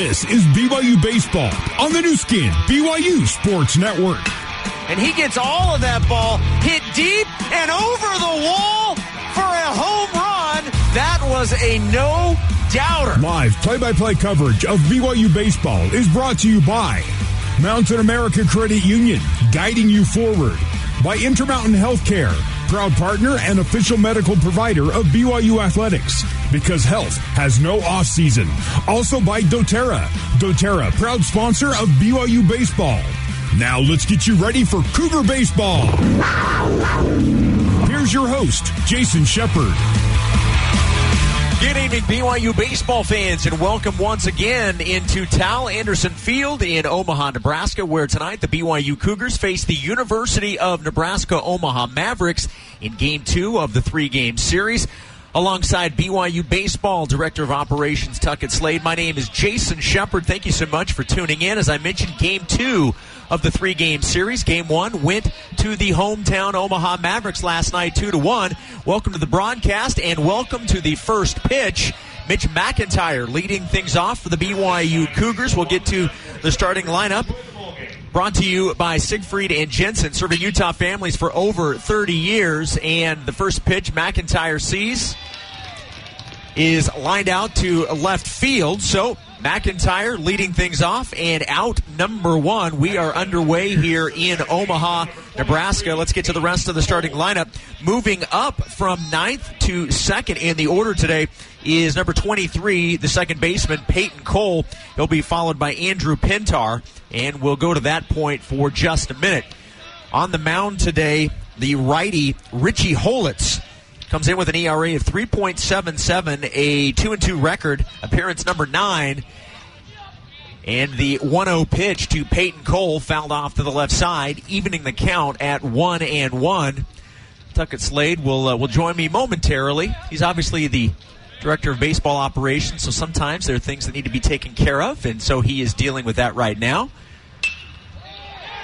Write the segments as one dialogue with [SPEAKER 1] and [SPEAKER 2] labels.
[SPEAKER 1] This is BYU Baseball on the Nu Skin, BYU Sports Network.
[SPEAKER 2] And he gets all of that ball hit deep and over the wall for a home run. That was a no doubter.
[SPEAKER 1] Live play by play coverage of BYU Baseball is brought to you by Mountain America Credit Union, guiding you forward. By Intermountain Healthcare, proud partner and official medical provider of BYU Athletics, because health has no off season. Also by doTERRA. doTERRA, proud sponsor of BYU Baseball. Now let's get you ready for Cougar Baseball. Here's your host, Jason Shepard.
[SPEAKER 2] Good evening, BYU baseball fans, and welcome once again into Tal Anderson Field in Omaha, Nebraska, where tonight the BYU Cougars face the University of Nebraska Omaha Mavericks in game two of the three game series. Alongside BYU Baseball Director of Operations Tuckett Slade, my name is Jason Shepard. Thank you so much for tuning in. As I mentioned, game two of the three game series. Game one went to the hometown Omaha Mavericks last night, 2 to 1. Welcome to the broadcast and welcome to the first pitch. Mitch McIntyre leading things off for the BYU Cougars. We'll get to the starting lineup. Brought to you by Siegfried and Jensen, serving Utah families for over 30 years. And the first pitch McIntyre sees is lined out to left field. So McIntyre leading things off and out number one. We are underway here in Omaha, Nebraska. Let's get to the rest of the starting lineup. Moving up from ninth to second in the order today is number 23, the second baseman, Peyton Cole. He'll be followed by Andrew Pintar, and we'll go to that point for just a minute. On the mound today, the righty Richie Holitz comes in with an ERA of 3.77, a 2 and 2 record, appearance number 9. And the 1 0 pitch to Peyton Cole fouled off to the left side, evening the count at 1 and 1. Tuckett Slade will, uh, will join me momentarily. He's obviously the director of baseball operations, so sometimes there are things that need to be taken care of, and so he is dealing with that right now.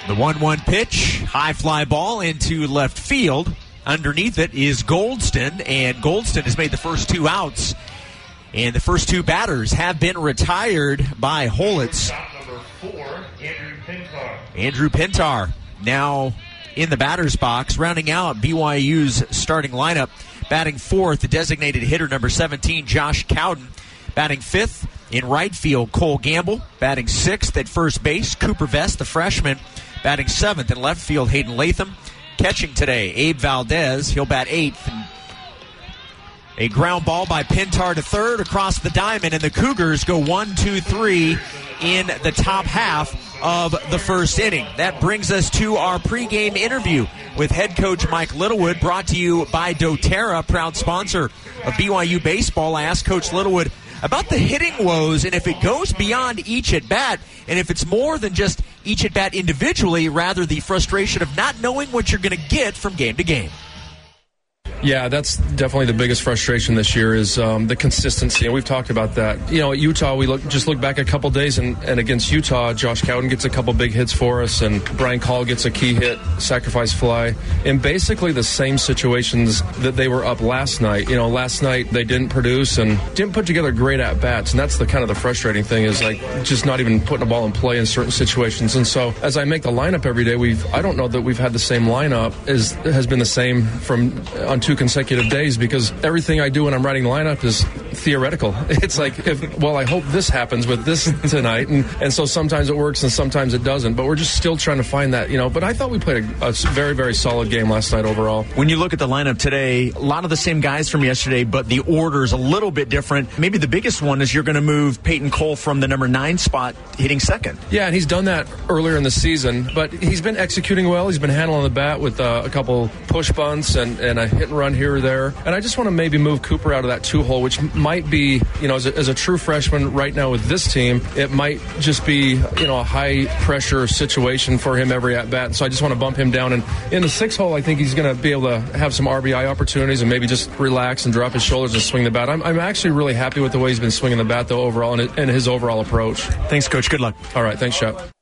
[SPEAKER 2] The 1 1 pitch, high fly ball into left field. Underneath it is Goldston, and Goldston has made the first two outs. And the first two batters have been retired by Holitz. Andrew Pintar. Andrew Pintar now in the batter's box, rounding out BYU's starting lineup. Batting fourth, the designated hitter number 17, Josh Cowden. Batting fifth in right field, Cole Gamble. Batting sixth at first base, Cooper Vest, the freshman. Batting seventh in left field, Hayden Latham. Catching today, Abe Valdez. He'll bat eighth. A ground ball by Pintar to third across the diamond, and the Cougars go one, two, three in the top half of the first inning. That brings us to our pregame interview with head coach Mike Littlewood, brought to you by doTERRA, proud sponsor of BYU Baseball. I asked Coach Littlewood about the hitting woes and if it goes beyond each at bat and if it's more than just each at bat individually, rather the frustration of not knowing what you're going to get from game to game.
[SPEAKER 3] Yeah, that's definitely the biggest frustration this year is um, the consistency, and we've talked about that. You know, at Utah, we look, just look back a couple days, and, and against Utah, Josh Cowden gets a couple big hits for us, and Brian Call gets a key hit, sacrifice fly, in basically the same situations that they were up last night. You know, last night they didn't produce and didn't put together great at bats, and that's the kind of the frustrating thing is like just not even putting a ball in play in certain situations. And so, as I make the lineup every day, we've I don't know that we've had the same lineup as has been the same from on two consecutive days because everything I do when I'm writing lineup is theoretical. It's like, if, well, I hope this happens with this tonight. And, and so sometimes it works and sometimes it doesn't. But we're just still trying to find that, you know. But I thought we played a, a very, very solid game last night overall.
[SPEAKER 2] When you look at the lineup today, a lot of the same guys from yesterday, but the order is a little bit different. Maybe the biggest one is you're going to move Peyton Cole from the number nine spot hitting second.
[SPEAKER 3] Yeah, and he's done that earlier in the season, but he's been executing well. He's been handling the bat with uh, a couple push bunts and, and a hit and run here or there. And I just want to maybe move Cooper out of that two hole, which might be, you know, as a, as a true freshman right now with this team, it might just be, you know, a high pressure situation for him every at bat. So I just want to bump him down. And in the six hole, I think he's going to be able to have some RBI opportunities and maybe just relax and drop his shoulders and swing the bat. I'm, I'm actually really happy with the way he's been swinging the bat, though, overall, and, and his overall approach.
[SPEAKER 2] Thanks, Coach. Good luck.
[SPEAKER 3] All right. Thanks, Shep.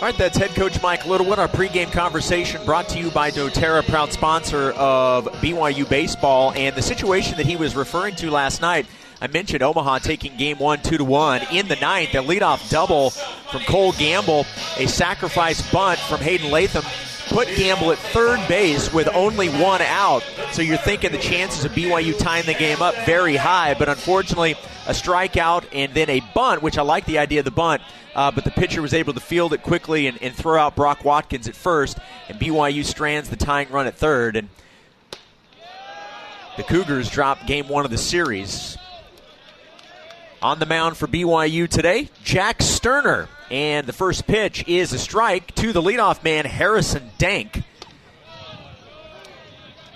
[SPEAKER 2] All right, that's head coach Mike Littlewood. Our pregame conversation brought to you by doTERRA, proud sponsor of BYU baseball, and the situation that he was referring to last night. I mentioned Omaha taking game one, two to one in the ninth. A leadoff double from Cole Gamble, a sacrifice bunt from Hayden Latham put Gamble at third base with only one out. So you're thinking the chances of BYU tying the game up very high, but unfortunately, a strikeout and then a bunt, which I like the idea of the bunt, uh, but the pitcher was able to field it quickly and, and throw out Brock Watkins at first, and BYU strands the tying run at third. And the Cougars drop game one of the series. On the mound for BYU today, Jack Sterner. And the first pitch is a strike to the leadoff man, Harrison Dank.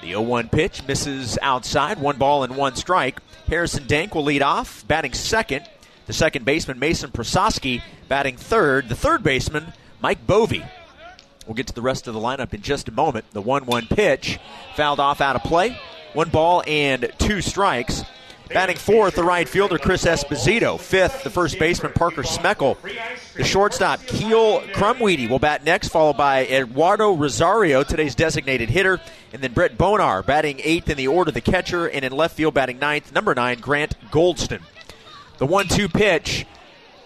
[SPEAKER 2] The 0 1 pitch misses outside, one ball and one strike. Harrison Dank will lead off, batting second. The second baseman, Mason Prososki, batting third. The third baseman, Mike Boeve. We'll get to the rest of the lineup in just a moment. The 1 1 pitch fouled off out of play. One ball and two strikes. Batting fourth, the right fielder Chris Esposito. Fifth, the first baseman Parker Smeckel. The shortstop Keel Crumweedy will bat next, followed by Eduardo Rosario, today's designated hitter, and then Brett Bonar batting eighth in the order, the catcher, and in left field batting ninth, number nine Grant Goldston. The one-two pitch,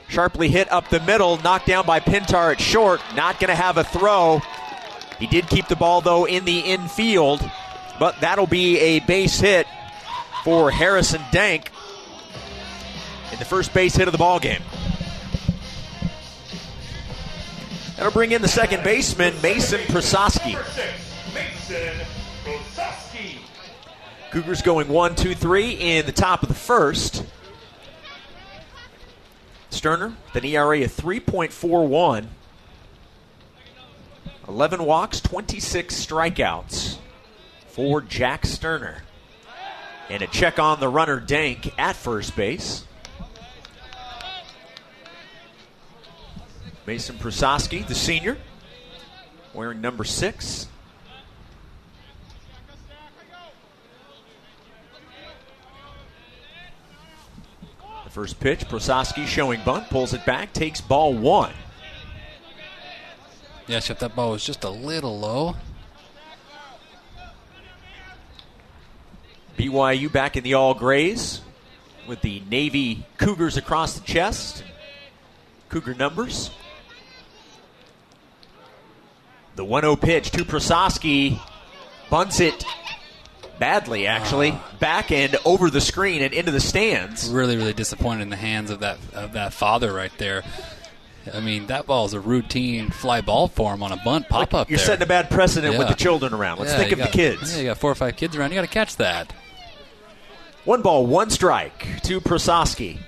[SPEAKER 2] sharply hit up the middle, knocked down by Pintar at short. Not going to have a throw. He did keep the ball though in the infield, but that'll be a base hit for Harrison Dank in the first base hit of the ball game. That'll bring in the second baseman, Mason Prososki. Cougars going one, two, three in the top of the first. Sterner, an ERA of 3.41. 11 walks, 26 strikeouts for Jack Sterner. And a check on the runner Dank at first base. Mason Prososki, the senior, wearing number six. The first pitch, Prososki showing bunt, pulls it back, takes ball one.
[SPEAKER 4] Yeah, except that ball was just a little low.
[SPEAKER 2] BYU back in the all grays with the Navy Cougars across the chest. Cougar numbers. The 1 0 pitch to Prososki. Bunts it badly, actually. Uh, back and over the screen and into the stands.
[SPEAKER 4] Really, really disappointed in the hands of that of that father right there. I mean, that ball is a routine fly ball for him on a bunt pop up.
[SPEAKER 2] You're
[SPEAKER 4] there.
[SPEAKER 2] setting a bad precedent yeah. with the children around. Let's
[SPEAKER 4] yeah,
[SPEAKER 2] think of
[SPEAKER 4] got,
[SPEAKER 2] the kids.
[SPEAKER 4] Yeah, you got four or five kids around. You got to catch that.
[SPEAKER 2] One ball, one strike to Prososki.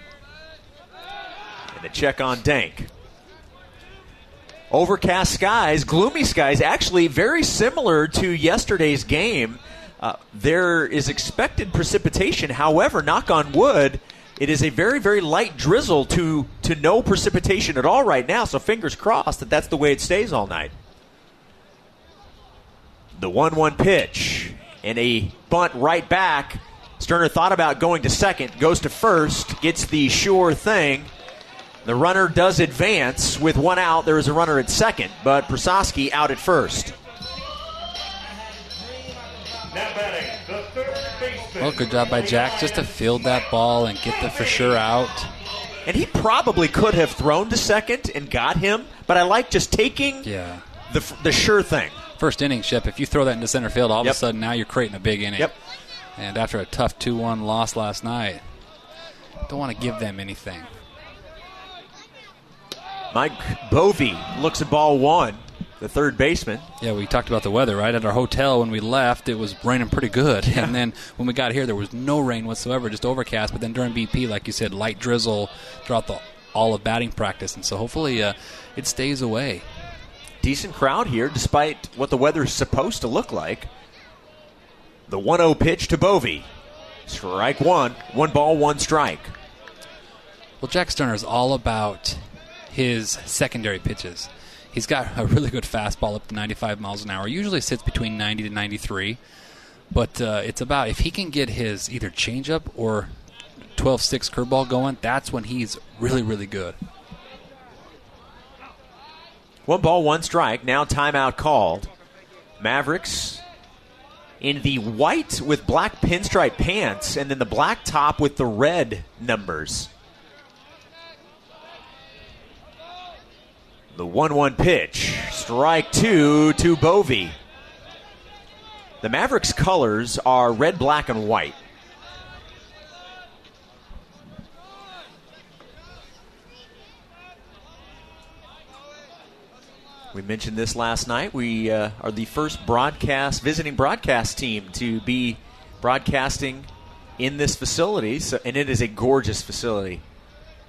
[SPEAKER 2] And a check on Dank. Overcast skies, gloomy skies, actually very similar to yesterday's game. Uh, there is expected precipitation. However, knock on wood, it is a very, very light drizzle to, to no precipitation at all right now. So fingers crossed that that's the way it stays all night. The 1 1 pitch and a bunt right back Sterner thought about going to second, goes to first, gets the sure thing. The runner does advance with one out. There is a runner at second, but Prososki out at first.
[SPEAKER 4] Well, good job by Jack just to field that ball and get the for sure out.
[SPEAKER 2] And he probably could have thrown to second and got him, but I like just taking
[SPEAKER 4] yeah.
[SPEAKER 2] the, the sure thing.
[SPEAKER 4] First inning, Shep, if you throw that into center field, all
[SPEAKER 2] yep.
[SPEAKER 4] of a sudden now you're creating a big inning.
[SPEAKER 2] Yep.
[SPEAKER 4] And after a tough 2 1 loss last night, don't want to give them anything.
[SPEAKER 2] Mike Boeve looks at ball one, the third baseman.
[SPEAKER 4] Yeah, we talked about the weather, right? At our hotel when we left, it was raining pretty good.
[SPEAKER 2] Yeah.
[SPEAKER 4] And then when we got here, there was no rain whatsoever, just overcast. But then during BP, like you said, light drizzle throughout the all of batting practice. And so hopefully uh, it stays away.
[SPEAKER 2] Decent crowd here, despite what the weather is supposed to look like. The 1 0 pitch to Boeve. Strike one. One ball, one strike.
[SPEAKER 4] Well, Jack Sterner is all about his secondary pitches. He's got a really good fastball up to 95 miles an hour. Usually sits between 90 to 93. But uh, it's about if he can get his either changeup or 12 6 curveball going, that's when he's really, really good.
[SPEAKER 2] One ball, one strike. Now timeout called. Mavericks in the white with black pinstripe pants and then the black top with the red numbers. The 1 1 pitch. Strike two to Boeve. The Mavericks' colors are red, black, and white. We mentioned this last night. We uh, are the first broadcast, visiting broadcast team to be broadcasting in this facility, so, and it is a gorgeous facility.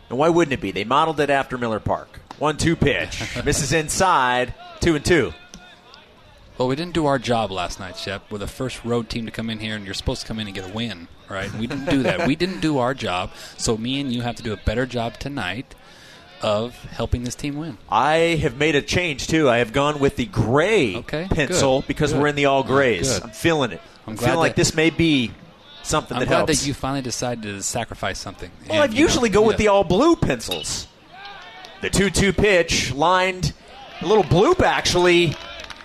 [SPEAKER 2] And why wouldn't it be? They modeled it after Miller Park. One two pitch. Misses inside. Two and two.
[SPEAKER 4] Well, we didn't do our job last night, Shep. We're the first road team to come in here, and you're supposed to come in and get a win, right? We didn't do that. we didn't do our job, so me and you have to do a better job tonight of helping this team win.
[SPEAKER 2] I have made a change too. I have gone with the gray
[SPEAKER 4] Okay,
[SPEAKER 2] pencil
[SPEAKER 4] good,
[SPEAKER 2] because
[SPEAKER 4] good.
[SPEAKER 2] we're in the all grays.
[SPEAKER 4] Good.
[SPEAKER 2] I'm feeling it. I'm,
[SPEAKER 4] I'm
[SPEAKER 2] feeling like this may be something
[SPEAKER 4] I'm
[SPEAKER 2] that
[SPEAKER 4] glad
[SPEAKER 2] helps.
[SPEAKER 4] that you finally decided to sacrifice something.
[SPEAKER 2] well,
[SPEAKER 4] And,
[SPEAKER 2] I usually
[SPEAKER 4] know,
[SPEAKER 2] go with
[SPEAKER 4] yeah.
[SPEAKER 2] the all blue pencils. The 2 2 pitch lined a little bloop actually.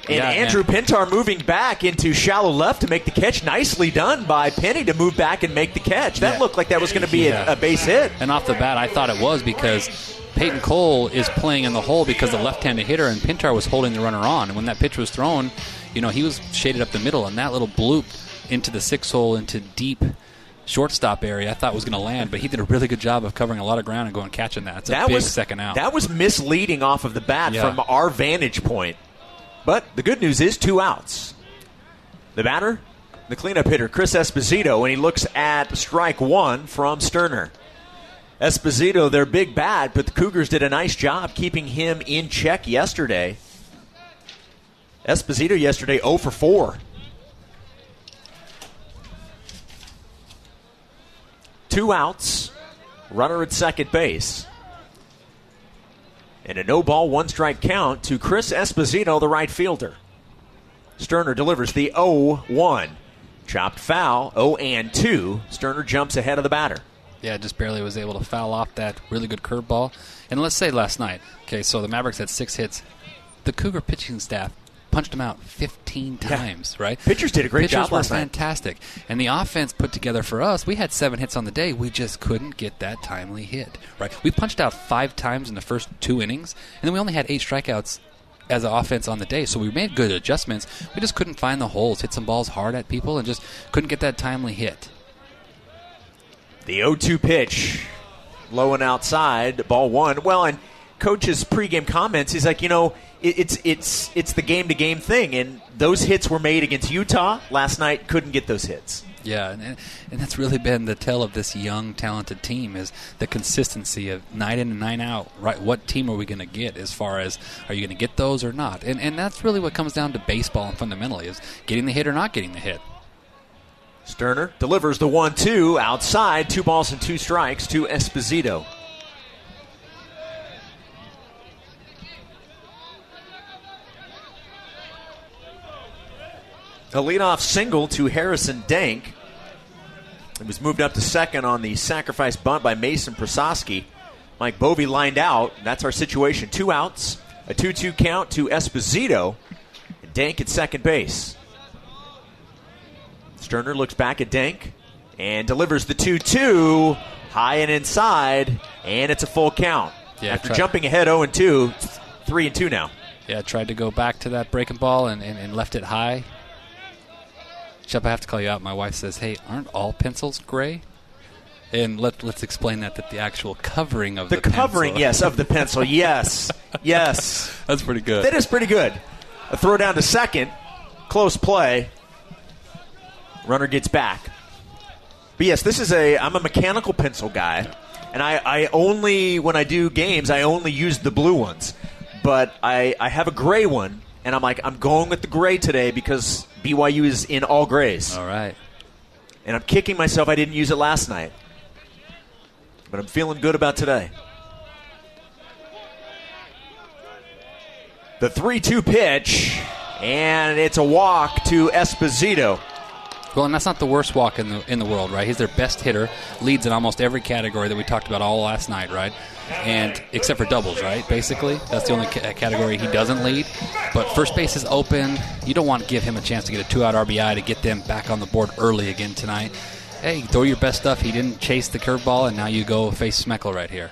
[SPEAKER 2] And
[SPEAKER 4] Yeah,
[SPEAKER 2] Andrew
[SPEAKER 4] man.
[SPEAKER 2] Pintar moving back into shallow left to make the catch. Nicely done by Penny to move back and make the catch. That
[SPEAKER 4] Yeah.
[SPEAKER 2] looked like that was going to be
[SPEAKER 4] Yeah.
[SPEAKER 2] a, a base hit.
[SPEAKER 4] And off the bat, I thought it was because Peyton Cole is playing in the hole because the left-handed hitter and Pintar was holding the runner on. And when that pitch was thrown, you know, he was shaded up the middle, and that little bloop into the six hole into deep shortstop area, I thought was going to land, but he did a really good job of covering a lot of ground and going catching that. It's a
[SPEAKER 2] that
[SPEAKER 4] big
[SPEAKER 2] was
[SPEAKER 4] second out.
[SPEAKER 2] That was misleading off of the bat
[SPEAKER 4] Yeah.
[SPEAKER 2] from our vantage point. But the good news is two outs. The batter, the cleanup hitter, Chris Esposito, and he looks at strike one from Sterner. Esposito, their big bat, but the Cougars did a nice job keeping him in check yesterday. Esposito yesterday 0 for 4. Two outs, runner at second base. And a no ball, one strike count to Chris Esposito, the right fielder. Sterner delivers the 0 1. Chopped foul, 0 and 2. Sterner jumps ahead of the batter.
[SPEAKER 4] Yeah, just barely was able to foul off that really good curveball. And let's say last night, okay, so the Mavericks had six hits. The Cougar pitching staff punched them out 15 times, right?
[SPEAKER 2] Pitchers did a great
[SPEAKER 4] Pitchers
[SPEAKER 2] job
[SPEAKER 4] were
[SPEAKER 2] last night.
[SPEAKER 4] fantastic. And the offense put together for us, we had seven hits on the day. We just couldn't get that timely hit, right? We punched out five times in the first two innings, and then we only had eight strikeouts as an offense on the day. So we made good adjustments. We just couldn't find the holes, hit some balls hard at people, and just couldn't get that timely hit.
[SPEAKER 2] The 0 2 pitch, low and outside, ball one. Well, and coach's pregame comments, he's like, you know, it, it's it's it's the game to game thing, and those hits were made against Utah last night. Couldn't get those hits.
[SPEAKER 4] Yeah, and, and that's really been the tell of this young, talented team is the consistency of night in and night out. Right, what team are we going to get? As far as are you going to get those or not? And and that's really what comes down to baseball and fundamentally is getting the hit or not getting the hit.
[SPEAKER 2] Sterner delivers the 1 2 outside, two balls and two strikes to Esposito. A leadoff single to Harrison Dank. It was moved up to second on the sacrifice bunt by Mason Prososki. Mike Boeve lined out. That's our situation. Two outs, a 2 2 count to Esposito, Dank at second base. Sterner looks back at Dank and delivers the 2 2 high and inside, and it's a full count.
[SPEAKER 4] Yeah,
[SPEAKER 2] After jumping ahead 0 2, 3 and 2 now.
[SPEAKER 4] Yeah, tried to go back to that breaking ball and, and, and left it high. Shep, I have to call you out. My wife says, "Hey, aren't all pencils gray?" And let let's explain that that the actual covering of
[SPEAKER 2] The,
[SPEAKER 4] the,
[SPEAKER 2] covering,
[SPEAKER 4] pencil-
[SPEAKER 2] yes, of the pencil. Yes. yes.
[SPEAKER 4] that's pretty good.
[SPEAKER 2] That is pretty good. A throw down to second. Close play. Runner gets back. But yes, this is a. I'm a mechanical pencil guy, and I, I only when I do games I only use the blue ones. But I, I have a gray one, and I'm like I'm going with the gray today because BYU is in all grays,
[SPEAKER 4] All right.
[SPEAKER 2] and I'm kicking myself I didn't use it last night. But I'm feeling good about today. The 3 2 pitch, and it's a walk to Esposito.
[SPEAKER 4] Well, and that's not the worst walk in the in the world, right? He's their best hitter, leads in almost every category that we talked about all last night, right? And except for doubles, right? Basically, that's the only ca- uh, category he doesn't lead. But first base is open. You don't want to give him a chance to get a two-out RBI to get them back on the board early again tonight. Hey, throw your best stuff. He didn't chase the curveball, and now you go face Smekle right here.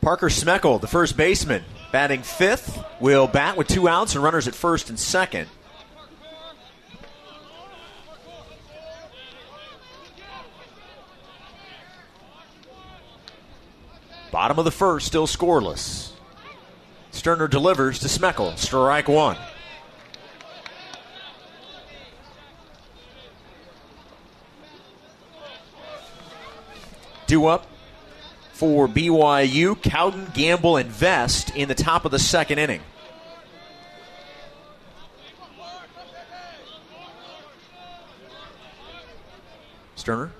[SPEAKER 2] Parker Smekle, the first baseman, batting fifth, will bat with two outs and runners at first and second. Bottom of the first, still scoreless. Sterner delivers to Smekle. Strike one. Due up for BYU, Cowden, Gamble, and Vest in the top of the second inning. Sterner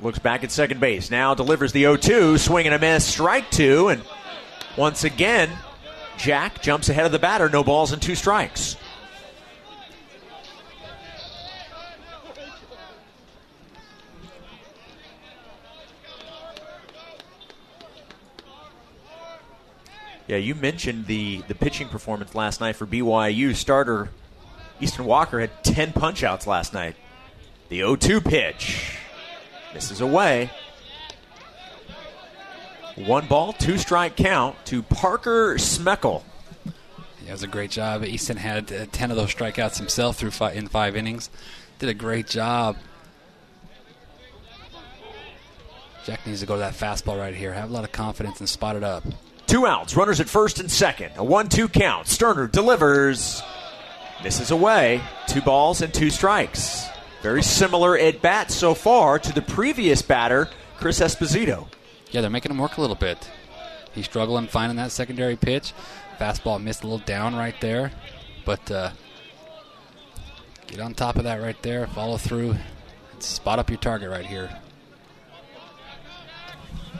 [SPEAKER 2] looks back at second base. Now delivers the 0 2, swing and a miss, strike two, and once again, Jack jumps ahead of the batter. No balls and two strikes. Yeah, you mentioned the, the pitching performance last night for BYU. Starter Easton Walker had 10 punchouts last night. The 0 2 pitch misses away. One ball, two strike count to Parker Smekle.
[SPEAKER 4] He does a great job. Easton had uh, 10 of those strikeouts himself through five, in five innings. Did a great job. Jack needs to go to that fastball right here. Have a lot of confidence and spot it up.
[SPEAKER 2] Two outs, runners at first and second. A 1 2 count. Sterner delivers. Misses away. Two balls and two strikes. Very similar at bat so far to the previous batter, Chris Esposito.
[SPEAKER 4] Yeah, they're making him work a little bit. He's struggling finding that secondary pitch. Fastball missed a little down right there. But uh, get on top of that right there. Follow through. Spot up your target right here.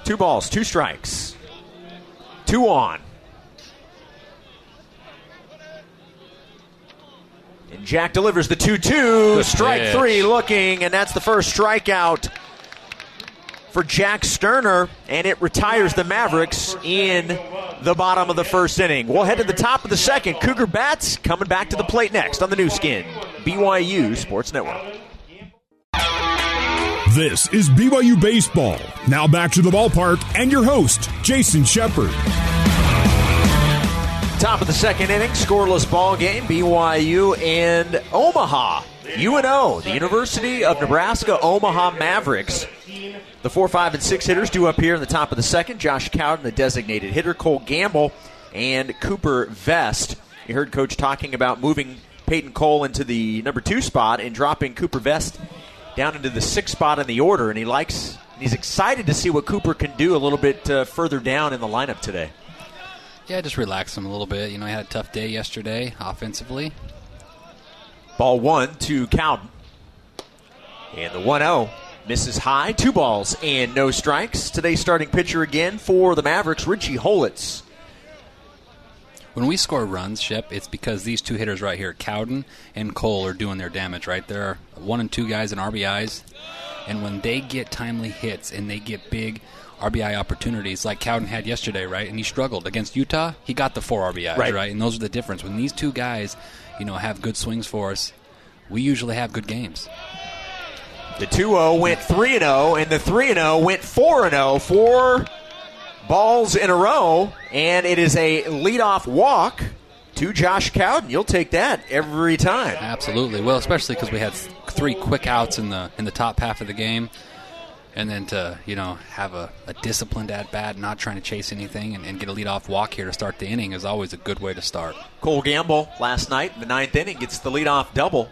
[SPEAKER 2] Two balls, two strikes. Two on. And Jack delivers the 2 2. Strike
[SPEAKER 4] pitch.
[SPEAKER 2] three looking, and that's the first strikeout for Jack Sterner, and it retires the Mavericks in the bottom of the first inning. We'll head to the top of the second. Cougar Bats coming back to the plate next on the Nu Skin, BYU Sports Network.
[SPEAKER 1] This is BYU Baseball. Now back to the ballpark and your host, Jason Shepard.
[SPEAKER 2] Top of the second inning, scoreless ball game. BYU and Omaha. UNO, the University of Nebraska Omaha Mavericks. The four, five, and six hitters due up here in the top of the second. Josh Cowden, the designated hitter. Cole Gamble and Cooper Vest. You heard Coach talking about moving Peyton Cole into the number two spot and dropping Cooper Vest down into the sixth spot in the order. And he likes, he's excited to see what Cooper can do a little bit uh, further down in the lineup today.
[SPEAKER 4] Yeah, just relax him a little bit. You know, he had a tough day yesterday offensively.
[SPEAKER 2] Ball one to Cowden. And the 1 0 misses high. Two balls and no strikes. Today's starting pitcher again for the Mavericks, Richie Holitz.
[SPEAKER 4] When we score runs, Shep, it's because these two hitters right here, Cowden and Cole, are doing their damage, right? There one and two guys in RBIs. And when they get timely hits and they get big RBI opportunities like Cowden had yesterday, right? And he struggled against Utah. He got the four RBIs,
[SPEAKER 2] Right.
[SPEAKER 4] right? And those are the difference. When these two guys, you know, have good swings for us, we usually have good games.
[SPEAKER 2] The 2 0 went 3 0, and the 3 0 went 4 0. Four balls in a row, and it is a leadoff walk to Josh Cowden. You'll take that every time.
[SPEAKER 4] Absolutely. Well, especially because we had three quick outs in the in the top half of the game, and then to you know have a, a disciplined at bat, not trying to chase anything, and, and get a leadoff walk here to start the inning is always a good way to start.
[SPEAKER 2] Cole Gamble last night in the ninth inning gets the leadoff double,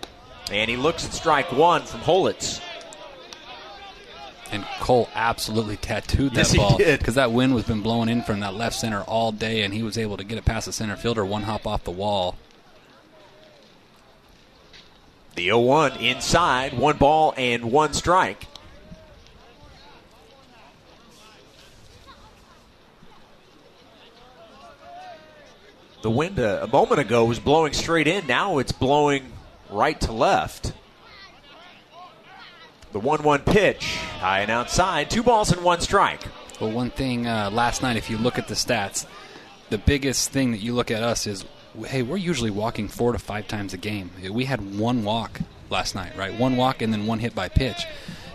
[SPEAKER 2] and he looks at strike one from Holitz.
[SPEAKER 4] And Cole absolutely tattooed that
[SPEAKER 2] Yes,
[SPEAKER 4] ball because that wind was been blowing in from that left center all day, and he was able to get it past the center fielder, one hop off the wall.
[SPEAKER 2] The 0 1 inside, one ball and one strike. The wind uh, a moment ago was blowing straight in. Now it's blowing right to left. The 1 1 pitch, high and outside, two balls and one strike.
[SPEAKER 4] Well, one thing uh, last night, if you look at the stats, the biggest thing that you look at us is hey, we're usually walking four to five times a game. We had one walk last night, right? One walk and then one hit by pitch.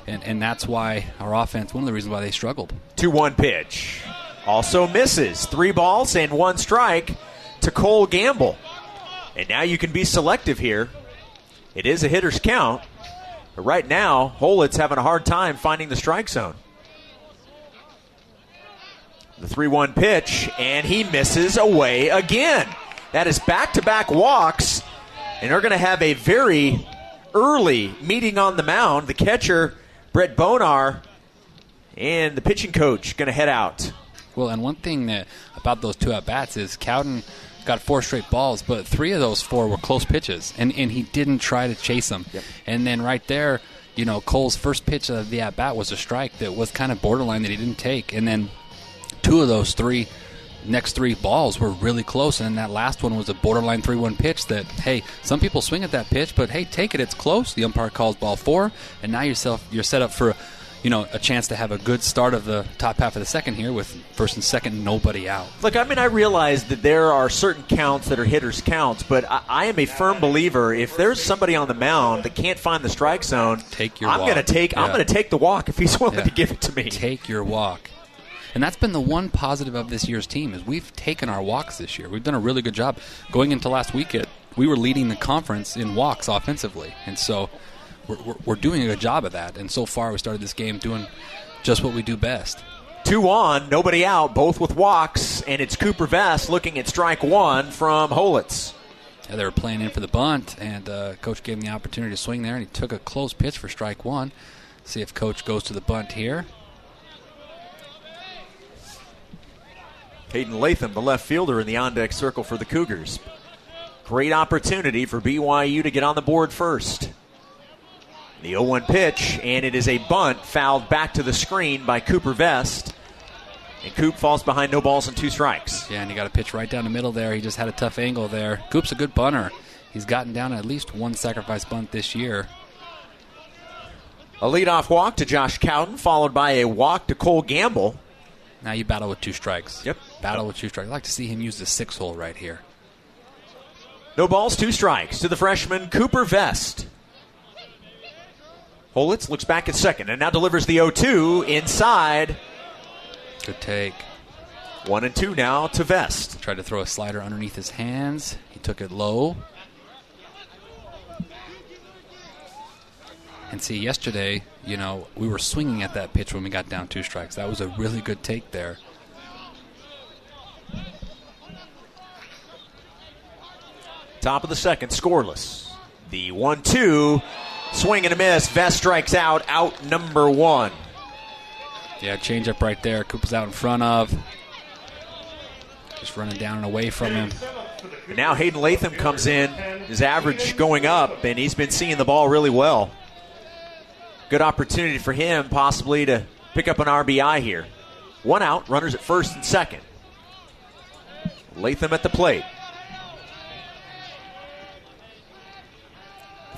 [SPEAKER 4] And, and that's why our offense, one of the reasons why they struggled.
[SPEAKER 2] 2 1 pitch. Also misses. Three balls and one strike to Cole Gamble. And now you can be selective here. It is a hitter's count. But right now, Holitz having a hard time finding the strike zone. The 3 1 pitch, and he misses away again. That is back to back walks, and they're going to have a very early meeting on the mound. The catcher, Brett Bonar, and the pitching coach going to head out.
[SPEAKER 4] Well, and one thing that about those two at bats is Cowden got four straight balls, but three of those four were close pitches, and, and he didn't try to chase them.
[SPEAKER 2] Yep.
[SPEAKER 4] And then right there, you know, Cole's first pitch of the at bat was a strike that was kind of borderline that he didn't take, and then two of those three next three balls were really close, and that last one was a borderline 3 1 pitch that, hey, some people swing at that pitch, but hey, take it, it's close. The umpire calls ball four, and now yourself, you're set up for you know, a chance to have a good start of the top half of the second here with first and second, nobody out.
[SPEAKER 2] Look, I mean, I realize that there are certain counts that are hitters' counts, but I, I am a firm believer. If there's somebody on the mound that can't find the strike zone,
[SPEAKER 4] take your.
[SPEAKER 2] I'm going to take.
[SPEAKER 4] Yeah.
[SPEAKER 2] I'm going to take the walk if he's willing
[SPEAKER 4] Yeah.
[SPEAKER 2] to give it to me.
[SPEAKER 4] Take your walk. And that's been the one positive of this year's team is we've taken our walks this year. We've done a really good job going into last week. It we were leading the conference in walks offensively, and so we're, we're, we're doing a good job of that. And so far, we started this game doing just what we do best.
[SPEAKER 2] Two on, nobody out, both with walks, and it's Cooper Vest looking at strike one from Holitz.
[SPEAKER 4] Yeah, they were playing in for the bunt, and uh, coach gave him the opportunity to swing there, and he took a close pitch for strike one. See if coach goes to the bunt here.
[SPEAKER 2] Hayden Latham, the left fielder in the on deck circle for the Cougars. Great opportunity for BYU to get on the board first. The 0 1 pitch, and it is a bunt fouled back to the screen by Cooper Vest. And Coop falls behind no balls and two strikes.
[SPEAKER 4] Yeah, and he got a pitch right down the middle there. He just had a tough angle there. Coop's a good bunter. He's gotten down at least one sacrifice bunt this year.
[SPEAKER 2] A leadoff walk to Josh Cowden, followed by a walk to Cole Gamble.
[SPEAKER 4] Now you battle with two strikes.
[SPEAKER 2] Yep.
[SPEAKER 4] Battle with two strikes. I'd like to see him use the six hole right here.
[SPEAKER 2] No balls, two strikes to the freshman Cooper Vest. Holitz looks back at second and now delivers the 0 2 inside.
[SPEAKER 4] Good take.
[SPEAKER 2] One and two now to Vest.
[SPEAKER 4] Tried to throw a slider underneath his hands. He took it low. And see, yesterday, you know, we were swinging at that pitch when we got down two strikes. That was a really good take there.
[SPEAKER 2] Top of the second, scoreless. The 1 2, swing and a miss. Vest strikes out, out number one.
[SPEAKER 4] Yeah, change up right there. Cooper's out in front of. Just running down and away from him.
[SPEAKER 2] And now Hayden Latham comes in, his average going up, and he's been seeing the ball really well. Good opportunity for him, possibly, to pick up an RBI here. One out, runners at first and second. Latham at the plate.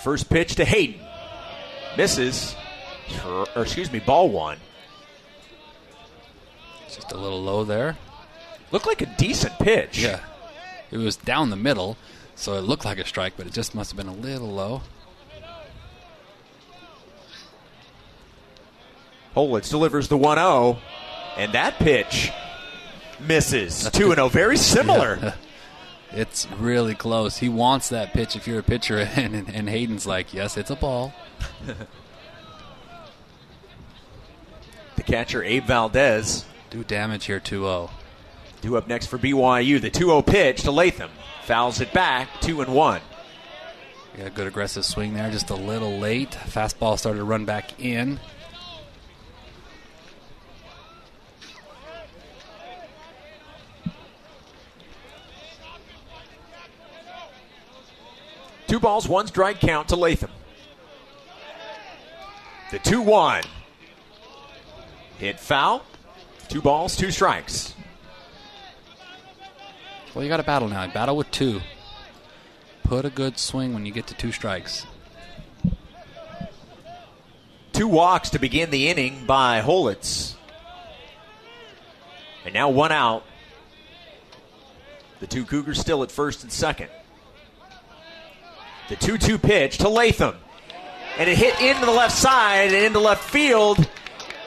[SPEAKER 2] First pitch to Hayden. Misses. Or, or excuse me, ball one.
[SPEAKER 4] Just a little low there.
[SPEAKER 2] Looked like a decent pitch.
[SPEAKER 4] Yeah. It was down the middle, so it looked like a strike, but it just must have been a little low.
[SPEAKER 2] Holitz delivers the 1 0, and that pitch misses. 2 0. Very similar.
[SPEAKER 4] It's really close. He wants that pitch if you're a pitcher, and, and, and Hayden's like, yes, it's a ball.
[SPEAKER 2] The catcher, Abe Valdez,
[SPEAKER 4] Do damage here 2 0.
[SPEAKER 2] due up next for BYU. The 2 0 pitch to Latham. Fouls it back, 2 and 1.
[SPEAKER 4] Got a good aggressive swing there, just a little late. Fastball started to run back in.
[SPEAKER 2] Two balls, one strike count to Latham. The 2 1. Hit foul. Two balls, two strikes.
[SPEAKER 4] Well, you got to battle now. Battle with two. Put a good swing when you get to two strikes.
[SPEAKER 2] Two walks to begin the inning by Holitz. And now one out. The two Cougars still at first and second. The 2 2 pitch to Latham. And it hit into the left side and into left field.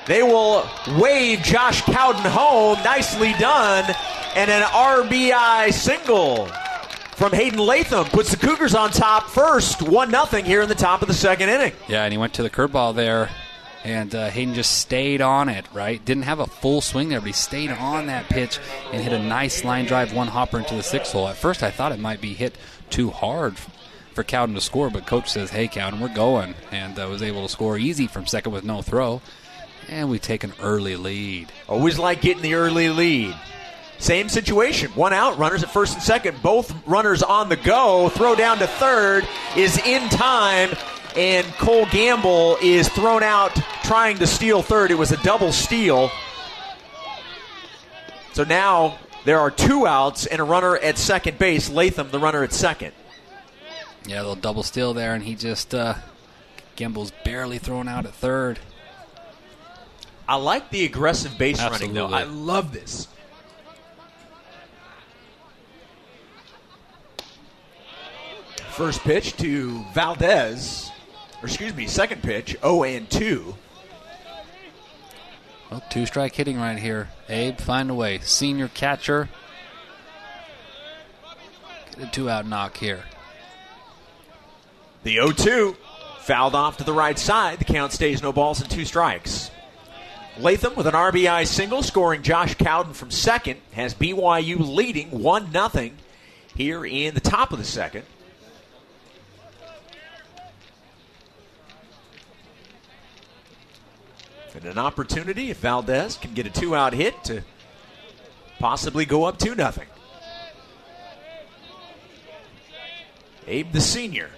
[SPEAKER 2] They will wave Josh Cowden home. Nicely done. And an RBI single from Hayden Latham puts the Cougars on top first, 1 0 here in the top of the second inning.
[SPEAKER 4] Yeah, and he went to the curveball there, and uh, Hayden just stayed on it, right? Didn't have a full swing there, but he stayed on that pitch and hit a nice line drive one hopper into the sixth hole. At first, I thought it might be hit too hard for Cowden to score, but coach says, hey, Cowden, we're going, and uh, was able to score easy from second with no throw. And we take an early lead.
[SPEAKER 2] Always like getting the early lead. Same situation. One out, runners at first and second. Both runners on the go. Throw down to third is in time, and Cole Gamble is thrown out trying to steal third. It was a double steal. So now there are two outs and a runner at second base. Latham, the runner at second.
[SPEAKER 4] Yeah, a little double steal there, and he just, uh, barely thrown out at third.
[SPEAKER 2] I like the aggressive base
[SPEAKER 4] Absolutely.
[SPEAKER 2] running, though. I love this. First pitch to Valdez, or excuse me, second pitch, 0 and 2.
[SPEAKER 4] Well, two strike hitting right here. Abe, find a way. Senior catcher. Get a two out knock here.
[SPEAKER 2] The 0 2 fouled off to the right side. The count stays no balls and two strikes. Latham with an RBI single, scoring Josh Cowden from second, has BYU leading 1 0 here in the top of the second. And an opportunity if Valdez can get a two out hit to possibly go up 2 0. Abe the senior.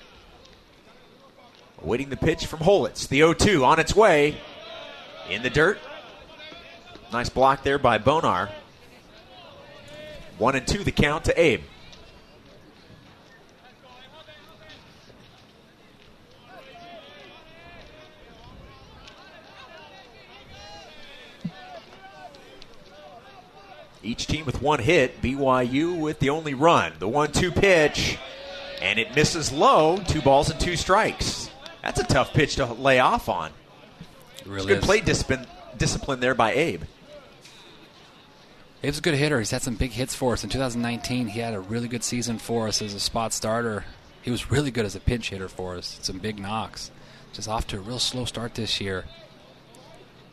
[SPEAKER 2] Awaiting the pitch from Holitz. The 0 2 on its way. In the dirt. Nice block there by Bonar. One and two the count to Abe. Each team with one hit. BYU with the only run. The one two pitch. And it misses low. Two balls and two strikes. That's a tough pitch to lay off on.
[SPEAKER 4] It really
[SPEAKER 2] Good
[SPEAKER 4] is.
[SPEAKER 2] play discipline, discipline there by Abe.
[SPEAKER 4] Abe's a good hitter. He's had some big hits for us. In 2019, he had a really good season for us as a spot starter. He was really good as a pinch hitter for us. Some big knocks. Just off to a real slow start this year.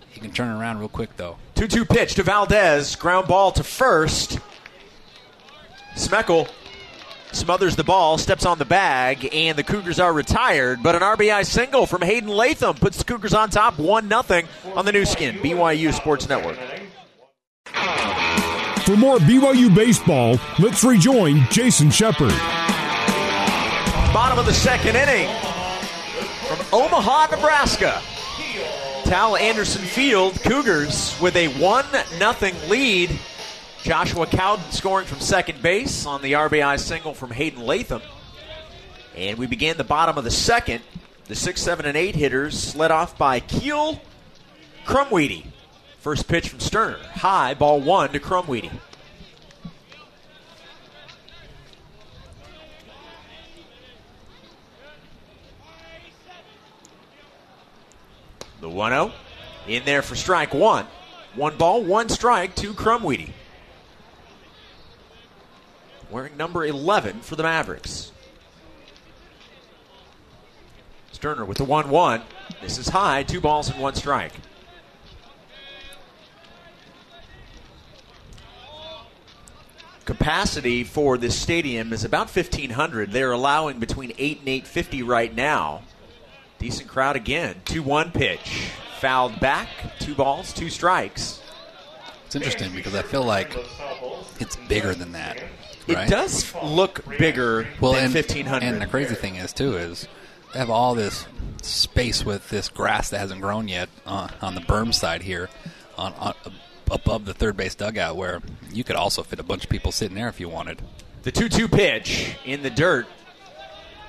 [SPEAKER 4] He can turn around real quick, though.
[SPEAKER 2] 2 2 pitch to Valdez. Ground ball to first. Smeckel smothers the ball, steps on the bag, and the Cougars are retired. But an RBI single from Hayden Latham puts the Cougars on top 1 0 on the Nu Skin, BYU Sports Network.
[SPEAKER 1] For more BYU baseball, let's rejoin Jason Shepard.
[SPEAKER 2] Bottom of the second inning from Omaha, Nebraska. Tal Anderson Field, Cougars with a 1 0 lead. Joshua Cowden scoring from second base on the RBI single from Hayden Latham. And we began the bottom of the second. The 6, 7, and 8 hitters led off by Keel Crumweedy. First pitch from Sterner. High, ball one to Crumweedy. The 1 0 in there for strike one. One ball, one strike to Crumweedy. Wearing number 11 for the Mavericks. Sterner with the 1 1. This is high, two balls and one strike. Capacity for this stadium is about 1,500. They're allowing between 8 and 850 right now. Decent crowd again. 2 1 pitch. Fouled back. Two balls, two strikes.
[SPEAKER 4] It's interesting because I feel like it's bigger than that.
[SPEAKER 2] It
[SPEAKER 4] right?
[SPEAKER 2] does look bigger
[SPEAKER 4] well,
[SPEAKER 2] than
[SPEAKER 4] and,
[SPEAKER 2] 1,500.
[SPEAKER 4] And the crazy thing is, too, is they have all this space with this grass that hasn't grown yet on, on the berm side here, on, on above the third base dugout, where you could also fit a bunch of people sitting there if you wanted.
[SPEAKER 2] The 2 2 pitch in the dirt.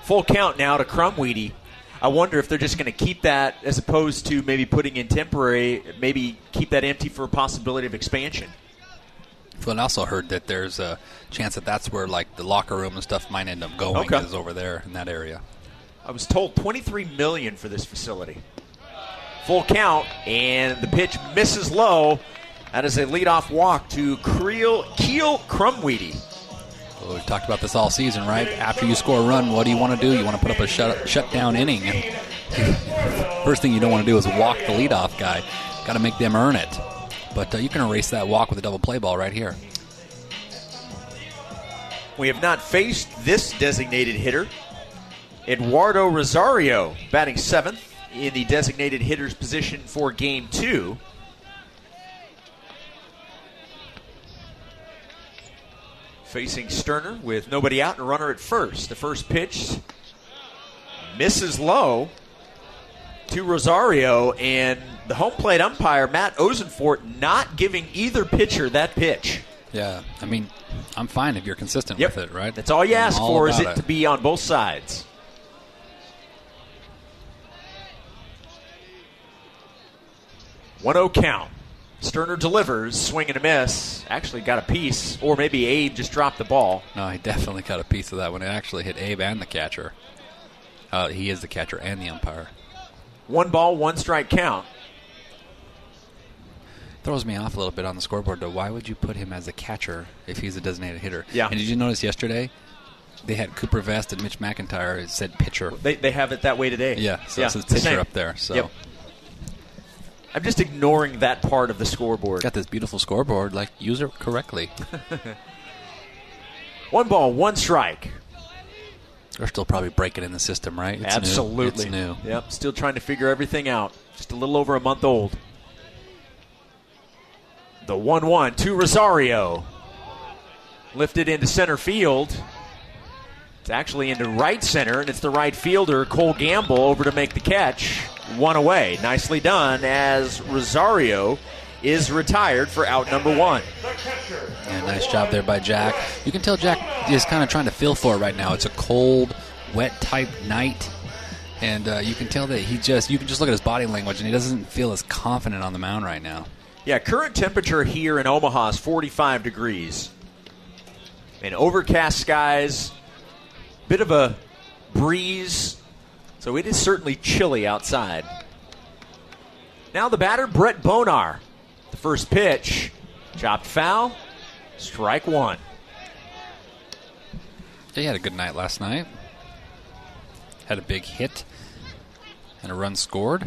[SPEAKER 2] Full count now to Crumweedy. I wonder if they're just going to keep that as opposed to maybe putting in temporary, maybe keep that empty for a possibility of expansion.
[SPEAKER 4] Well, I also heard that there's a chance that that's where like the locker room and stuff might end up going
[SPEAKER 2] Okay.
[SPEAKER 4] is over there in that area.
[SPEAKER 2] I was told 23 million for this facility. Full count, and the pitch misses low. That is a leadoff walk to Creel, Keel Crumweedy.
[SPEAKER 4] Well, we've talked about this all season, right? After you score a run, what do you want to do? You want to put up a shut shutdown inning. First thing you don't want to do is walk the leadoff guy. Got to make them earn it. But uh, you can erase that walk with a double play ball right here.
[SPEAKER 2] We have not faced this designated hitter. Eduardo Rosario batting seventh in the designated hitter's position for game two. Facing Sterner with nobody out and a runner at first. The first pitch misses low to Rosario, and the home plate umpire, Matt Ozenfort, not giving either pitcher that pitch.
[SPEAKER 4] Yeah, I mean, I'm fine if you're consistent
[SPEAKER 2] Yep.
[SPEAKER 4] with it, right?
[SPEAKER 2] That's all you
[SPEAKER 4] I'm
[SPEAKER 2] ask
[SPEAKER 4] all
[SPEAKER 2] for is it,
[SPEAKER 4] about
[SPEAKER 2] to be on both sides. One zero count. Sterner delivers, swing and a miss. Actually got a piece, or maybe Abe just dropped the ball.
[SPEAKER 4] No, he definitely got a piece of that one. It actually hit Abe and the catcher. Uh, he is the catcher and the umpire.
[SPEAKER 2] One ball, one strike count.
[SPEAKER 4] Throws me off a little bit on the scoreboard, though. Why would you put him as a catcher if he's a designated hitter?
[SPEAKER 2] Yeah.
[SPEAKER 4] And did you notice yesterday they had Cooper Vest and Mitch McIntyre it said pitcher.
[SPEAKER 2] They, they have it that way today.
[SPEAKER 4] Yeah, so says
[SPEAKER 2] it's
[SPEAKER 4] pitcher up there. So
[SPEAKER 2] Yep. I'm just ignoring that part of the scoreboard.
[SPEAKER 4] got this beautiful scoreboard. Like use it correctly.
[SPEAKER 2] One ball, one strike.
[SPEAKER 4] They're still probably breaking in the system, right? It's new.
[SPEAKER 2] Absolutely.
[SPEAKER 4] It's new.
[SPEAKER 2] Yep, still trying to figure everything out. Just a little over a month old. The 1 1 to Rosario. Lifted into center field. It's actually into right center, and it's the right fielder, Cole Gamble, over to make the catch. One away. Nicely done as Rosario is retired for out number one.
[SPEAKER 4] Yeah, nice job there by Jack. You can tell Jack is kind of trying to feel for it right now. It's a cold, wet type night, and uh, you can tell that he just you can just look at his body language, and he doesn't feel as confident on the mound right now.
[SPEAKER 2] Yeah, current temperature here in Omaha is 45 degrees. And overcast skies, bit of a breeze, so it is certainly chilly outside. Now the batter, Brett Bonar. The first pitch, chopped foul, strike one.
[SPEAKER 4] He had a good night last night. Had a big hit and a run scored.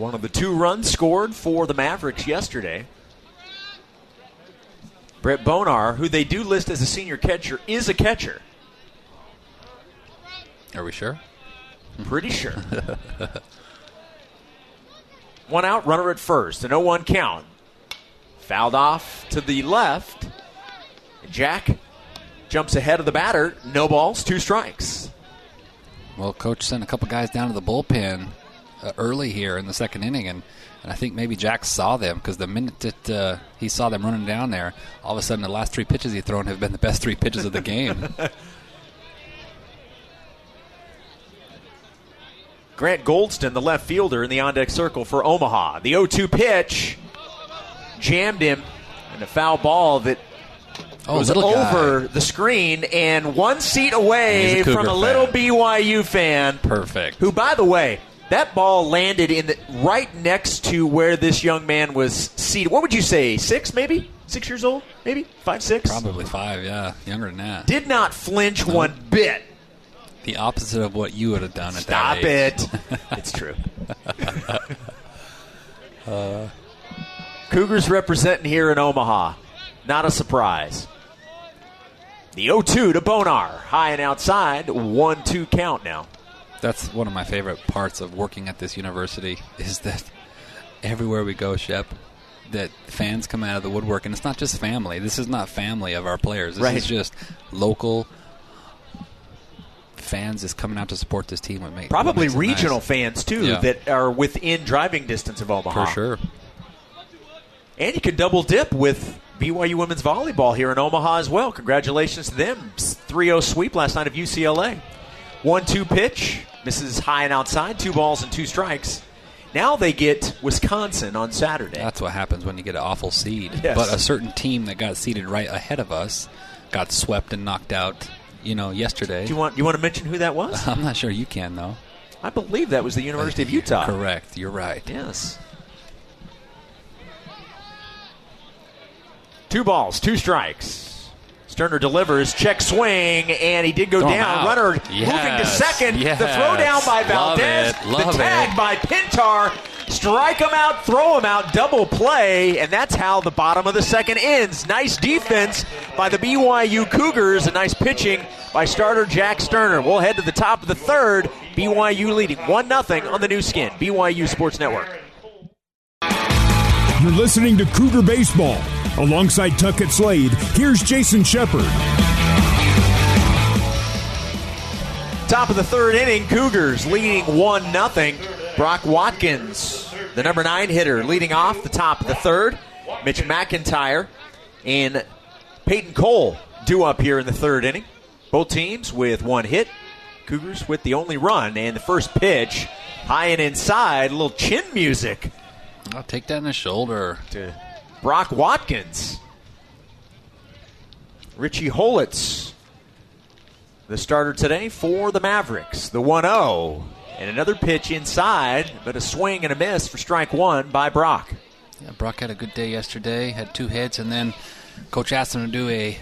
[SPEAKER 2] One of the two runs scored for the Mavericks yesterday. Brett Bonar, who they do list as a senior catcher, is a catcher.
[SPEAKER 4] Are we sure?
[SPEAKER 2] Pretty sure. one out, runner at first, an 0 1 count. Fouled off to the left. Jack jumps ahead of the batter. No balls, two strikes.
[SPEAKER 4] Well, coach sent a couple guys down to the bullpen early here in the second inning, and, and I think maybe Jack saw them because the minute that uh, he saw them running down there, all of a sudden the last three pitches he thrown have been the best three pitches of the game.
[SPEAKER 2] Grant Goldston, the left fielder in the on deck circle for Omaha. The 0 2 pitch jammed him, and a foul ball that
[SPEAKER 4] Oh,
[SPEAKER 2] was
[SPEAKER 4] little guy.
[SPEAKER 2] over the screen and one seat away
[SPEAKER 4] a
[SPEAKER 2] from a little
[SPEAKER 4] fan.
[SPEAKER 2] BYU fan.
[SPEAKER 4] Perfect.
[SPEAKER 2] Who, by the way, that ball landed in the right next to where this young man was seated. What would you say? Six, maybe? Six years old? Maybe? Five, six?
[SPEAKER 4] Probably five, yeah, younger than that.
[SPEAKER 2] Did not flinch uh-huh. one bit.
[SPEAKER 4] the opposite of what you would have done at
[SPEAKER 2] Stop
[SPEAKER 4] that age.
[SPEAKER 2] Stop it. it's true. Uh, Cougars representing here in Omaha. Not a surprise. The 0 2 to Bonar. High and outside. 1 2 count now.
[SPEAKER 4] That's one of my favorite parts of working at this university is that everywhere we go, Shep, that fans come out of the woodwork, and it's not just family. This is not family of our players. This
[SPEAKER 2] Right.
[SPEAKER 4] is just local fans is coming out to support this team. What make, what
[SPEAKER 2] Probably
[SPEAKER 4] makes
[SPEAKER 2] regional
[SPEAKER 4] nice.
[SPEAKER 2] fans, too,
[SPEAKER 4] Yeah.
[SPEAKER 2] that are within driving distance of Omaha.
[SPEAKER 4] for sure.
[SPEAKER 2] And you can double dip with BYU women's volleyball here in Omaha as well. Congratulations to them. 3 0 sweep last night of UCLA. One two pitch. Misses high and outside. Two balls and two strikes. Now they get Wisconsin on Saturday.
[SPEAKER 4] That's what happens when you get an awful seed.
[SPEAKER 2] Yes.
[SPEAKER 4] But a certain team that got seeded right ahead of us got swept and knocked out, you know, yesterday.
[SPEAKER 2] Do you want you want to mention who that was?
[SPEAKER 4] I'm not sure you can, though.
[SPEAKER 2] I believe that was the University of uh, Utah.
[SPEAKER 4] Correct. You're right.
[SPEAKER 2] Yes. Two balls, two strikes. Sterner delivers, check swing, and he did go
[SPEAKER 4] Throw
[SPEAKER 2] down.
[SPEAKER 4] out.
[SPEAKER 2] Runner moving to
[SPEAKER 4] Yes,
[SPEAKER 2] second. The
[SPEAKER 4] yes.
[SPEAKER 2] throw down by Valdez.
[SPEAKER 4] it, love
[SPEAKER 2] the tag
[SPEAKER 4] it.
[SPEAKER 2] by Pintar. Strike him out, throw him out, double play, and that's how the bottom of the second ends. Nice defense by the BYU Cougars, and nice pitching by starter Jack Sterner. We'll head to the top of the third. BYU leading 1 0 on the Nu Skin. BYU Sports Network.
[SPEAKER 1] You're listening to Cougar Baseball. Alongside Tuckett Slade, here's Jason Shepard.
[SPEAKER 2] Top of the third inning, Cougars leading 1 0. Brock Watkins, the number nine hitter, leading off the top of the third. Mitch McIntyre and Peyton Cole due up here in the third inning. Both teams with one hit. Cougars with the only run. And the first pitch, high and inside, a little chin music
[SPEAKER 4] I'll take that in the shoulder.
[SPEAKER 2] to Brock Watkins. Richie Holitz, the starter today for the Mavericks. The 1 0. And another pitch inside, but a swing and a miss for strike one by Brock.
[SPEAKER 4] Yeah, Brock had a good day yesterday. Had two hits, and then coach asked him to do a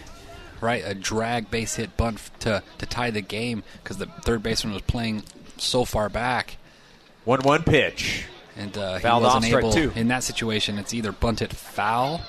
[SPEAKER 4] right a drag base hit bunt to to tie the game because the third baseman was playing so far back,
[SPEAKER 2] 1 1 pitch.
[SPEAKER 4] And uh, he wasn't able.
[SPEAKER 2] two.
[SPEAKER 4] In that situation, it's either bunt it foul,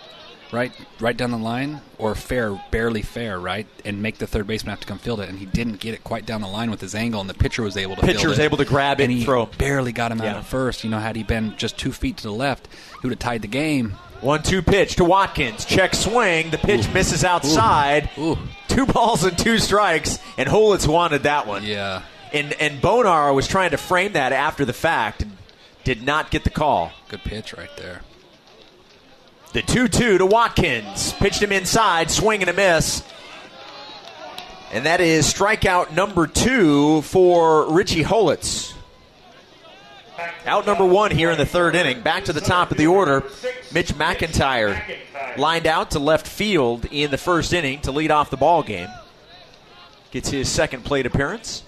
[SPEAKER 4] right, right down the line, or fair, barely fair, right, and make the third baseman have to come field it. And he didn't get it quite down the line with his angle, and the pitcher was able to.
[SPEAKER 2] Pitcher
[SPEAKER 4] field
[SPEAKER 2] was
[SPEAKER 4] it.
[SPEAKER 2] able to grab it
[SPEAKER 4] and
[SPEAKER 2] throw.
[SPEAKER 4] Barely got him
[SPEAKER 2] Yeah.
[SPEAKER 4] out at first. You know, had he been just two feet to the left, he would have tied the game.
[SPEAKER 2] 1 2 pitch to Watkins. Check swing. The pitch misses outside.
[SPEAKER 4] Ooh.
[SPEAKER 2] Two balls and two strikes, and Holitz wanted that one.
[SPEAKER 4] Yeah.
[SPEAKER 2] And, and Bonar was trying to frame that after the fact and did not get the call.
[SPEAKER 4] Good pitch right there.
[SPEAKER 2] The 2 2 to Watkins. Pitched him inside, swing and a miss. And that is strikeout number two for Richie Holitz. Out number one here in the third inning. Back to the top of the order. Mitch McIntyre lined out to left field in the first inning to lead off the ball game. Gets his second plate appearance.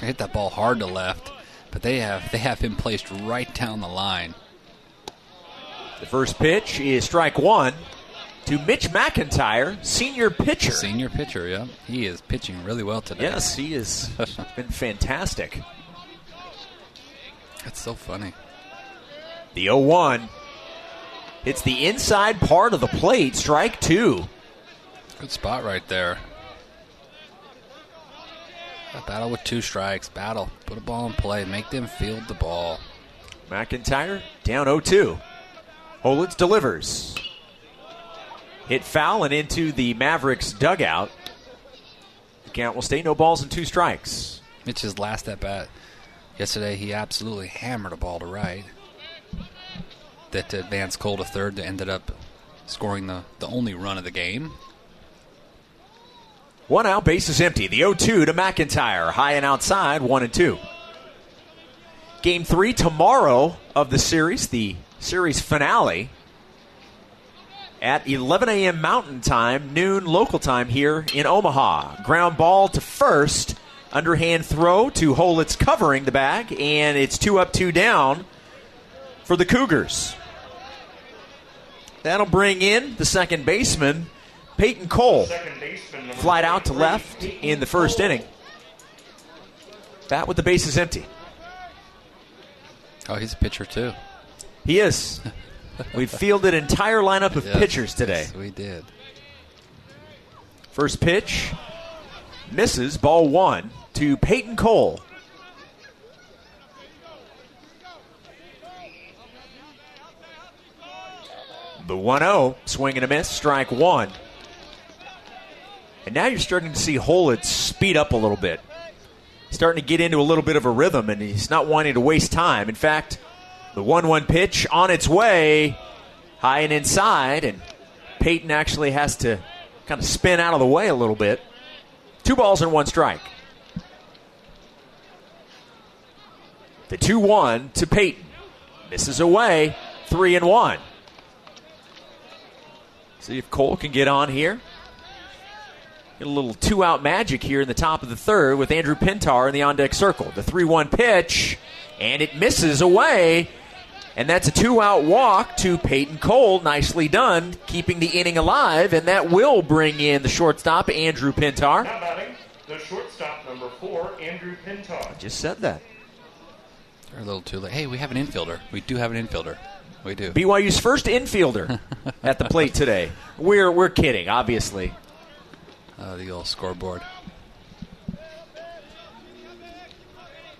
[SPEAKER 4] I hit that ball hard to left, but they have they have him placed right down the line.
[SPEAKER 2] The first pitch is strike one to Mitch McIntyre, senior pitcher.
[SPEAKER 4] Senior pitcher, yeah. He is pitching really well today.
[SPEAKER 2] Yes, he has been fantastic.
[SPEAKER 4] That's so funny.
[SPEAKER 2] The 0 1 hits the inside part of the plate, strike two.
[SPEAKER 4] Good spot right there. Battle with two strikes. Battle. Put a ball in play. Make them field the ball.
[SPEAKER 2] McIntyre down 0 2. Holitz delivers. Hit foul and into the Mavericks dugout. The count will stay no balls and two strikes.
[SPEAKER 4] Mitch's last at bat yesterday, he absolutely hammered a ball to right. That advanced Cole to third that ended up scoring the, the only run of the game.
[SPEAKER 2] One out, base is empty. The 0 2 to McIntyre. High and outside, 1 and 2. Game three tomorrow of the series, the series finale at 11 a.m. Mountain Time, noon local time here in Omaha. Ground ball to first, underhand throw to Holitz covering the bag, and it's two up, two down for the Cougars. That'll bring in the second baseman, Peyton Cole. Flight out to left in the first inning. Bat with the bases empty.
[SPEAKER 4] Oh, he's a pitcher too.
[SPEAKER 2] He is. We've fielded entire lineup of
[SPEAKER 4] Yes,
[SPEAKER 2] pitchers today.
[SPEAKER 4] yes, we did.
[SPEAKER 2] First pitch misses ball one to Peyton Cole. The 1 0, swing and a miss, strike one. And now you're starting to see Holitz speed up a little bit. Starting to get into a little bit of a rhythm, and he's not wanting to waste time. In fact, the 1 1 pitch on its way, high and inside, and Peyton actually has to kind of spin out of the way a little bit. Two balls and one strike. The 2 1 to Peyton. Misses away. 3 and 1. See if Cole can get on here. Get a little two out magic here in the top of the third with Andrew Pintar in the on deck circle. The 3 1 pitch, and it misses away. And that's a two out walk to Peyton Cole. Nicely done, keeping the inning alive. And that will bring in the shortstop, Andrew Pintar.
[SPEAKER 5] Now batting, the shortstop number four, Andrew Pintar.
[SPEAKER 2] Just said that.
[SPEAKER 4] They're a little too late. Hey, we have an infielder. We do have an infielder. We do.
[SPEAKER 2] BYU's first infielder at the plate today. We're we're kidding, obviously.
[SPEAKER 4] Uh, the old scoreboard.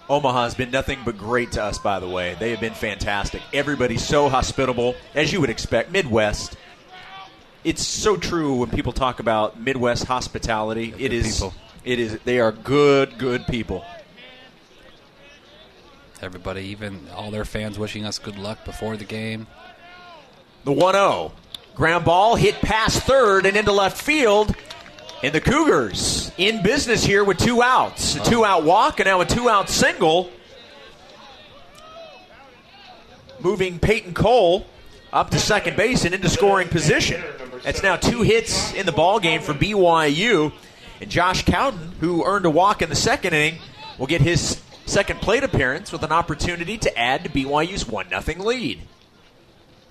[SPEAKER 2] Omaha's been nothing but great to us, by the way. They have been fantastic. Everybody's so hospitable, as you would expect. Midwest. It's so true when people talk about Midwest hospitality.
[SPEAKER 4] They're
[SPEAKER 2] it is,
[SPEAKER 4] people.
[SPEAKER 2] it is. They are good, good people.
[SPEAKER 4] Everybody, even all their fans, wishing us good luck before the game.
[SPEAKER 2] The 1 0. Ground ball hit past third and into left field. And the Cougars in business here with two outs. A two out walk and now a two out single. Moving Peyton Cole up to second base and into scoring position. That's now two hits in the ball game for BYU. And Josh Cowden, who earned a walk in the second inning, will get his second plate appearance with an opportunity to add to BYU's 1 0 lead.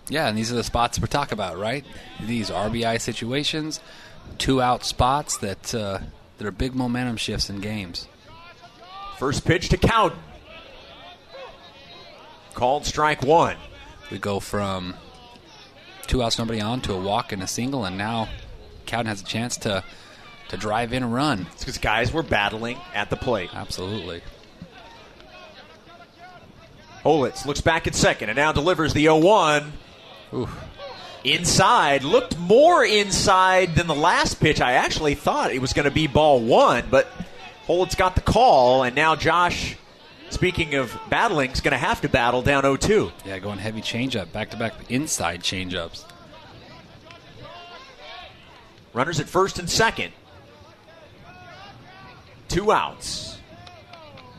[SPEAKER 4] Yeah, and these are the spots we're talking about, right? These RBI situations, two out spots that uh, that are big momentum shifts in games.
[SPEAKER 2] First pitch to Cowden. Called strike one.
[SPEAKER 4] We go from two outs, nobody on, to a walk and a single, and now Cowden has a chance to to drive in a run.
[SPEAKER 2] It's because guys were battling at the plate.
[SPEAKER 4] Absolutely.
[SPEAKER 2] Holitz looks back at second and now delivers the 0 1. Inside. Looked more inside than the last pitch. I actually thought it was going to be ball one, but Holitz got the call, and now Josh, speaking of battling, is going to have to battle down 0 2.
[SPEAKER 4] Yeah, going heavy changeup, back to back inside changeups.
[SPEAKER 2] Runners at first and second. Two outs.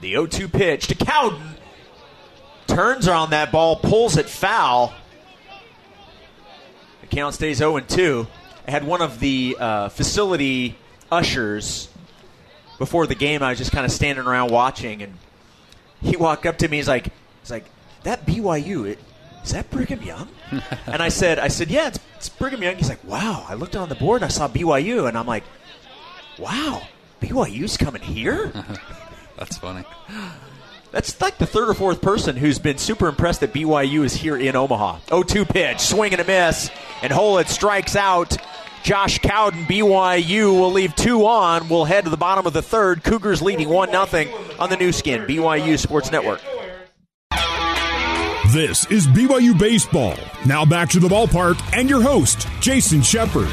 [SPEAKER 2] The 0 2 pitch to Cowden. Turns on that ball, pulls it foul. The count stays 0 and 2. I had one of the uh, facility ushers before the game. I was just kind of standing around watching, and he walked up to me. He's like, "He's like that BYU. It, is that Brigham Young?" and I said, "I said, yeah, it's, it's Brigham Young." He's like, "Wow." I looked on the board and I saw BYU, and I'm like, "Wow, BYU's coming here."
[SPEAKER 4] That's funny.
[SPEAKER 2] That's like the third or fourth person who's been super impressed that BYU is here in Omaha. 0 2 pitch, swing and a miss, and Holitz strikes out. Josh Cowden, BYU will leave two on. We'll head to the bottom of the third. Cougars leading 1 0 on the Nu Skin, BYU Sports Network.
[SPEAKER 1] This is BYU Baseball. Now back to the ballpark and your host, Jason Shepard.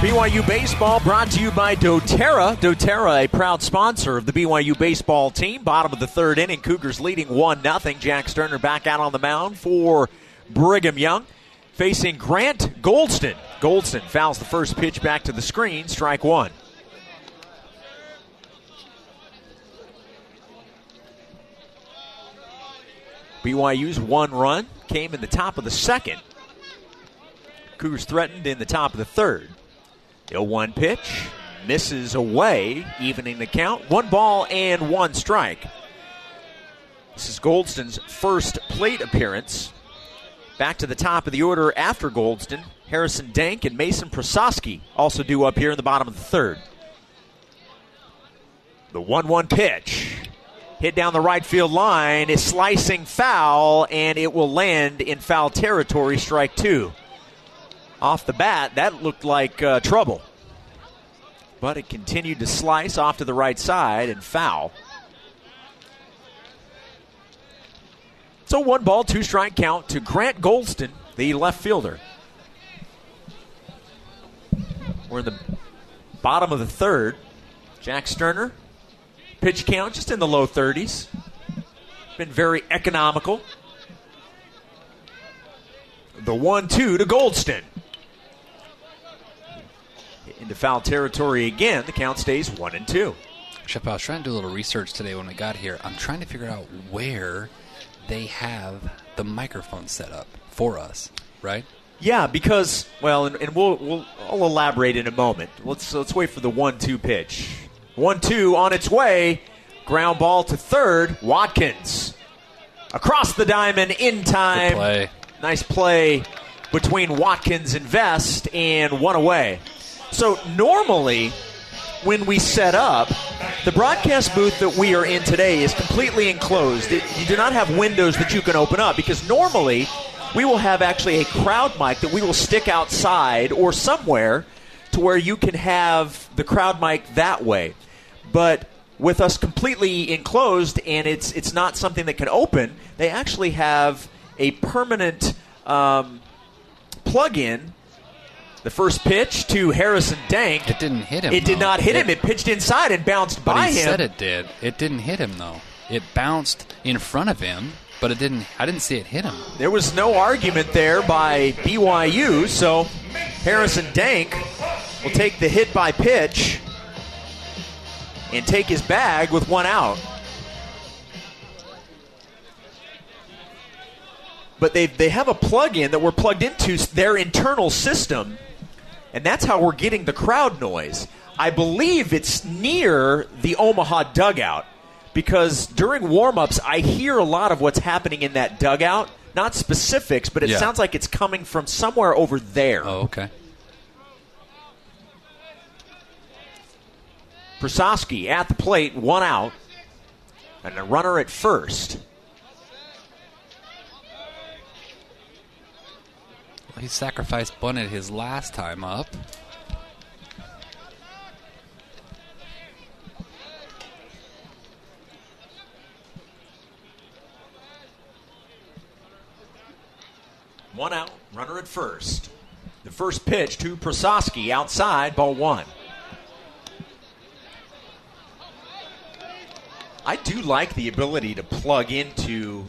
[SPEAKER 2] BYU Baseball brought to you by doTERRA. doTERRA, a proud sponsor of the BYU baseball team. Bottom of the third inning, Cougars leading 1 0. Jack Sterner back out on the mound for Brigham Young. Facing Grant Goldston. Goldston fouls the first pitch back to the screen, strike one. BYU's one run came in the top of the second. Cougars threatened in the top of the third. The 1 pitch misses away, evening the count. One ball and one strike. This is Goldston's first plate appearance. Back to the top of the order after Goldston, Harrison Dank and Mason Prososki also do up here in the bottom of the third. The 1 1 pitch. Hit down the right field line is slicing foul, and it will land in foul territory, strike two. Off the bat, that looked like uh, trouble. But it continued to slice off to the right side and foul. So one ball, two strike count to Grant Goldston, the left fielder. We're in the bottom of the third. Jack Sterner, pitch count just in the low 30s. Been very economical. The 1 2 to Goldston. Into foul territory again. The count stays one and two.
[SPEAKER 4] Shep, I was trying to do a little research today when we got here. I'm trying to figure out where they have the microphone set up for us, right?
[SPEAKER 2] Yeah, because well, and, and we'll we'll I'll elaborate in a moment. Let's let's wait for the one-two pitch. One-two on its way. Ground ball to third. Watkins across the diamond in time.
[SPEAKER 4] Play.
[SPEAKER 2] Nice play between Watkins and Vest, and one away. So normally, when we set up, the broadcast booth that we are in today is completely enclosed. It, you do not have windows that you can open up because normally we will have actually a crowd mic that we will stick outside or somewhere to where you can have the crowd mic that way. But with us completely enclosed and it's it's not something that can open, they actually have a permanent um, plug-in. The first pitch to Harrison Dank.
[SPEAKER 4] It didn't hit him.
[SPEAKER 2] It did
[SPEAKER 4] though.
[SPEAKER 2] not hit him.
[SPEAKER 4] It-
[SPEAKER 2] It pitched inside and bounced
[SPEAKER 4] But
[SPEAKER 2] by
[SPEAKER 4] he
[SPEAKER 2] him.
[SPEAKER 4] said it did. It didn't hit him though. It bounced in front of him, but it didn't. I didn't see it hit him.
[SPEAKER 2] There was no argument there by BYU, so Harrison Dank will take the hit by pitch and take his bag with one out. But they they have a plug-in that we're plugged into their internal system, and that's how we're getting the crowd noise. I believe it's near the Omaha dugout because during warm-ups I hear a lot of what's happening in that dugout. Not specifics, but it
[SPEAKER 4] Yeah.
[SPEAKER 2] sounds like it's coming from somewhere over there.
[SPEAKER 4] Oh, okay.
[SPEAKER 2] Prososki at the plate, one out, and a runner at first.
[SPEAKER 4] He sacrificed bunted his last time up.
[SPEAKER 2] One out, runner at first. The first pitch to Prososki outside, ball one. I do like the ability to plug into,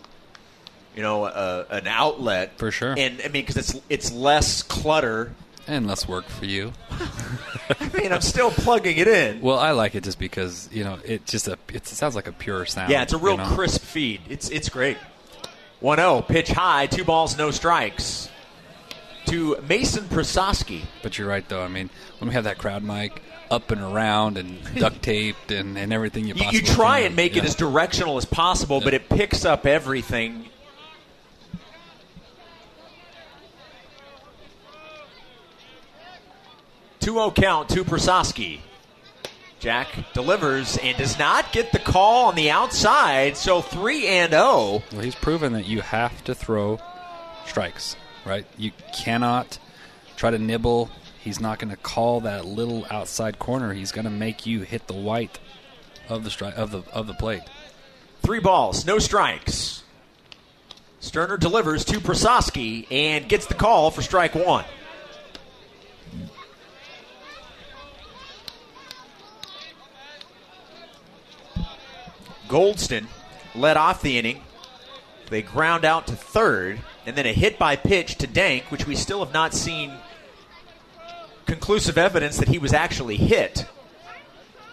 [SPEAKER 2] you know, a, an outlet
[SPEAKER 4] For sure.
[SPEAKER 2] And I mean, because it's it's less clutter.
[SPEAKER 4] And less work for you.
[SPEAKER 2] I mean, I'm still plugging it in.
[SPEAKER 4] Well, I like it just because you know it just a it sounds like a pure sound.
[SPEAKER 2] Yeah, it's a real
[SPEAKER 4] you know?
[SPEAKER 2] crisp feed. It's it's great. 1-0, pitch high, two balls, no strikes. To Mason Prososki.
[SPEAKER 4] But you're right though. I mean, when we have that crowd mic up and around and duct taped and, and everything you
[SPEAKER 2] You, you try
[SPEAKER 4] can,
[SPEAKER 2] and make it as directional as possible, but it picks up everything. Two zero count to Prososki. Jack delivers and does not get the call on the outside, so three and oh. zero.
[SPEAKER 4] Well, he's proven that you have to throw strikes, right? You cannot try to nibble. He's not going to call that little outside corner. He's going to make you hit the white of the stri- of the of the plate.
[SPEAKER 2] Three balls, no strikes. Sterner delivers to Prososki and gets the call for strike one. Goldston led off the inning. They ground out to third, and then a hit by pitch to Dank, which we still have not seen conclusive evidence that he was actually hit.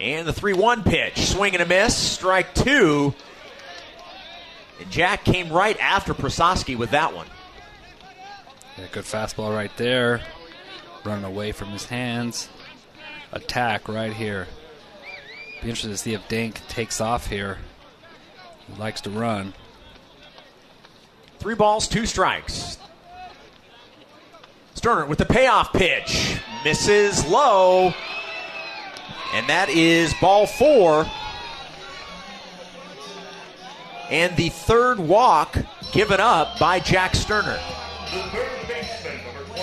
[SPEAKER 2] And the 3 1 pitch, swing and a miss, strike two. And Jack came right after Prososki with that one.
[SPEAKER 4] Yeah, good fastball right there, running away from his hands. Attack right here. Be interested to see if Dank takes off here. He likes to run.
[SPEAKER 2] Three balls, two strikes. Sterner with the payoff pitch. Misses low. And that is ball four. And the third walk given up by Jack Sterner.
[SPEAKER 5] The third baseman, Mike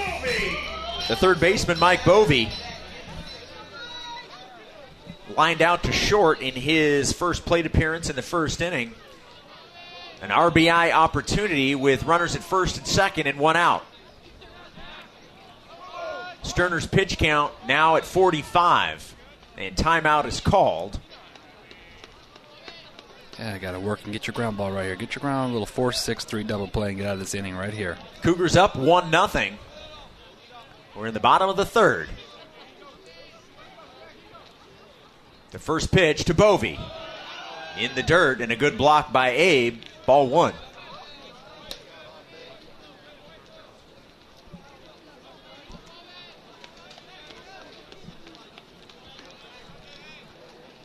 [SPEAKER 5] Boeve.
[SPEAKER 2] The third baseman, Mike Boeve, lined out to short in his first plate appearance in the first inning. An RBI opportunity with runners at first and second and one out. Sterner's pitch count now at 45, and timeout is called.
[SPEAKER 4] Yeah, I got to work and get your ground ball right here. Get your ground, a little four six three double play and get out of this inning right here.
[SPEAKER 2] Cougars up one nothing. We're in the bottom of the third. The first pitch to Boeve. In the dirt and a good block by Abe. Ball one.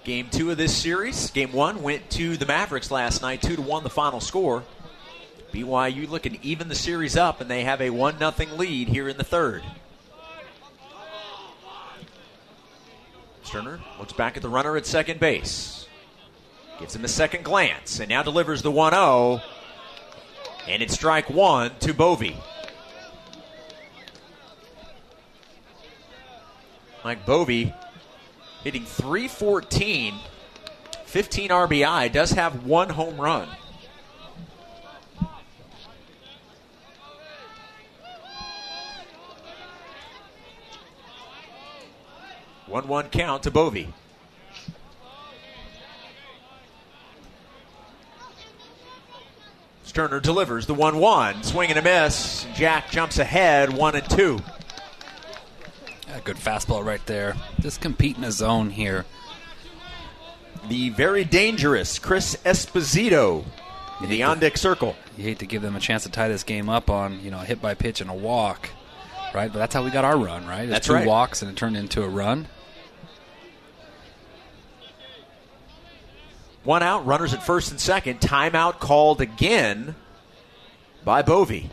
[SPEAKER 2] Game two of this series. Game one went to the Mavericks last night, two to one, the final score. BYU looking even the series up, and they have a one nothing lead here in the third. Sterner looks back at the runner at second base, gives him a second glance, and now delivers the 1-0, and it's strike one to Boeve. Mike Boeve hitting 314, 15 RBI, does have one home run. One one count to Boeve. Sterner delivers the one one, swing and a miss. Jack jumps ahead, one and two.
[SPEAKER 4] Yeah, good fastball right there. Just compete in a zone here.
[SPEAKER 2] The very dangerous Chris Esposito in the on deck circle.
[SPEAKER 4] You hate to give them a chance to tie this game up on you know a hit by pitch and a walk, right? But that's how we got our run, right? It's
[SPEAKER 2] That's
[SPEAKER 4] two
[SPEAKER 2] right.
[SPEAKER 4] walks and it turned into a run.
[SPEAKER 2] One out, runners at first and second. Timeout called again by Boeve.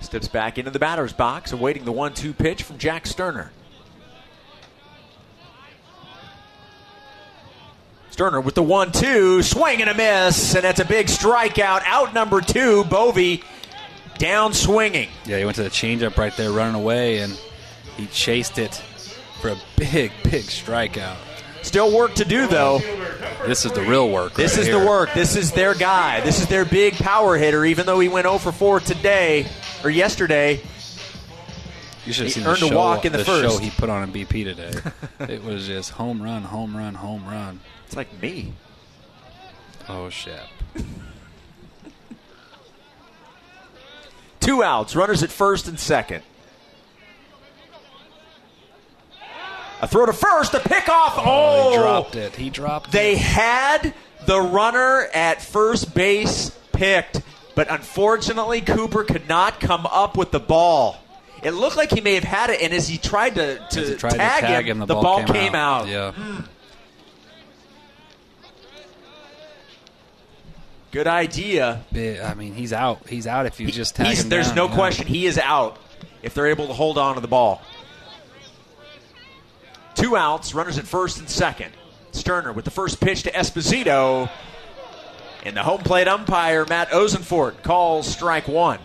[SPEAKER 2] Steps back into the batter's box, awaiting the one two pitch from Jack Sterner. Sterner with the one two, swing and a miss, and that's a big strikeout. Out number two, Boeve down swinging.
[SPEAKER 4] Yeah, he went to the changeup right there, running away, and he chased it for a big, big strikeout.
[SPEAKER 2] Still work to do though.
[SPEAKER 4] This is the real work.
[SPEAKER 2] This
[SPEAKER 4] right
[SPEAKER 2] is
[SPEAKER 4] here.
[SPEAKER 2] the work. This is their guy. This is their big power hitter. Even though he went 0 for 4 today or yesterday,
[SPEAKER 4] You should have
[SPEAKER 2] He
[SPEAKER 4] seen
[SPEAKER 2] earned
[SPEAKER 4] the
[SPEAKER 2] a walk in the
[SPEAKER 4] show
[SPEAKER 2] first.
[SPEAKER 4] he put on in BP today. it was just home run, home run, home run.
[SPEAKER 2] it's like me.
[SPEAKER 4] Oh shit!
[SPEAKER 2] Two outs, runners at first and second. A throw to first, a pickoff. Oh,
[SPEAKER 4] he oh. dropped it. He dropped
[SPEAKER 2] They
[SPEAKER 4] it.
[SPEAKER 2] had the runner at first base picked, but unfortunately, Cooper could not come up with the ball. It looked like he may have had it, and as he tried to, to,
[SPEAKER 4] tried
[SPEAKER 2] tag,
[SPEAKER 4] to tag
[SPEAKER 2] him,
[SPEAKER 4] him,
[SPEAKER 2] the, ball, came, out.
[SPEAKER 4] Yeah.
[SPEAKER 2] Good idea.
[SPEAKER 4] I mean, he's out. He's out if you just tag
[SPEAKER 2] He's,
[SPEAKER 4] him
[SPEAKER 2] there's
[SPEAKER 4] down,
[SPEAKER 2] no
[SPEAKER 4] yeah.
[SPEAKER 2] question. He is out if they're able to hold on to the ball. Two outs, runners at first and second. Sterner with the first pitch to Esposito. And the home plate umpire, Matt Ozenfort, calls strike one.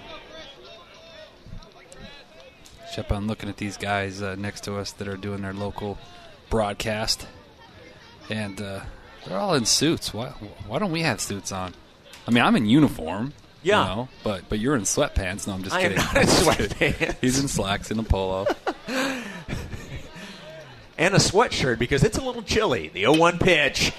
[SPEAKER 4] Shep, I'm looking at these guys uh, next to us that are doing their local broadcast, and uh, they're all in suits. Why, why don't we have suits on? I mean, I'm in uniform.
[SPEAKER 2] Yeah.
[SPEAKER 4] You know, but but you're in sweatpants. No, I'm just
[SPEAKER 2] I am
[SPEAKER 4] kidding.
[SPEAKER 2] not in
[SPEAKER 4] I'm just kidding.
[SPEAKER 2] sweatpants.
[SPEAKER 4] He's in slacks and a polo.
[SPEAKER 2] And a sweatshirt because it's a little chilly. The 0 1 pitch.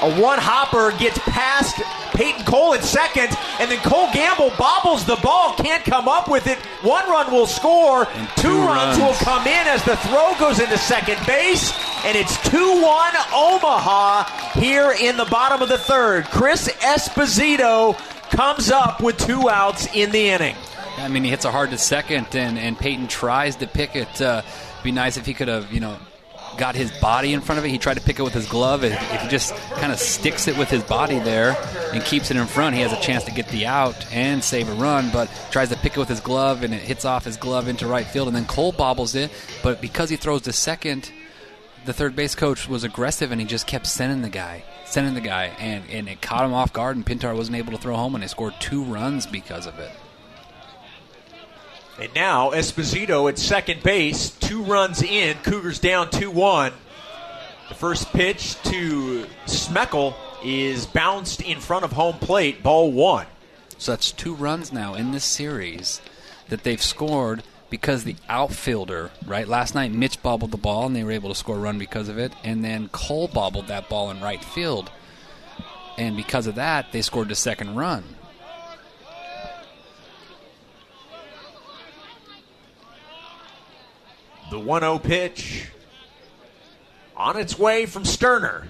[SPEAKER 2] A one hopper gets past Peyton Cole at second, and then Cole Gamble bobbles the ball, can't come up with it. One run will score,
[SPEAKER 4] And
[SPEAKER 2] two,
[SPEAKER 4] two
[SPEAKER 2] runs. will come in as the throw goes into second base, and it's 2 1 Omaha here in the bottom of the third. Chris Esposito comes up with two outs in the inning.
[SPEAKER 4] I mean, he hits a hard to second, and, and Peyton tries to pick it. Uh, be nice if he could have, you know, got his body in front of it. He tried to pick it with his glove. If, if he just kind of sticks it with his body there and keeps it in front, he has a chance to get the out and save a run. But tries to pick it with his glove, and it hits off his glove into right field, and then Cole bobbles it. But because he throws to second, the third base coach was aggressive, and he just kept sending the guy, sending the guy, and, and it caught him off guard, and Pintar wasn't able to throw home, and they scored two runs because of it.
[SPEAKER 2] And now Esposito at second base, two runs in. Cougars down 2 1. The first pitch to Smeckel is bounced in front of home plate, ball one.
[SPEAKER 4] So that's two runs now in this series that they've scored because the outfielder, right? Last night, Mitch bobbled the ball and they were able to score a run because of it. And then Cole bobbled that ball in right field. And because of that, they scored the second run.
[SPEAKER 2] The 1 0 pitch on its way from Sterner.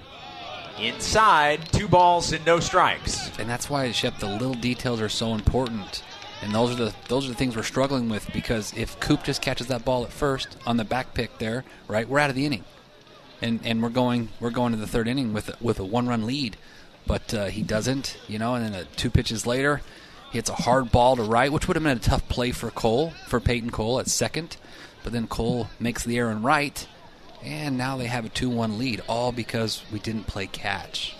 [SPEAKER 2] Inside, two balls and no strikes.
[SPEAKER 4] And that's why, Shep, the little details are so important. And those are the those are the things we're struggling with because if Coop just catches that ball at first on the back pick there, right, we're out of the inning, and and we're going we're going to the third inning with a, with a one run lead, but uh, he doesn't, you know, and then uh, two pitches later, he hits a hard ball to right, which would have been a tough play for Cole for Peyton Cole at second, but then Cole makes the in right, and now they have a two one lead, all because we didn't play catch.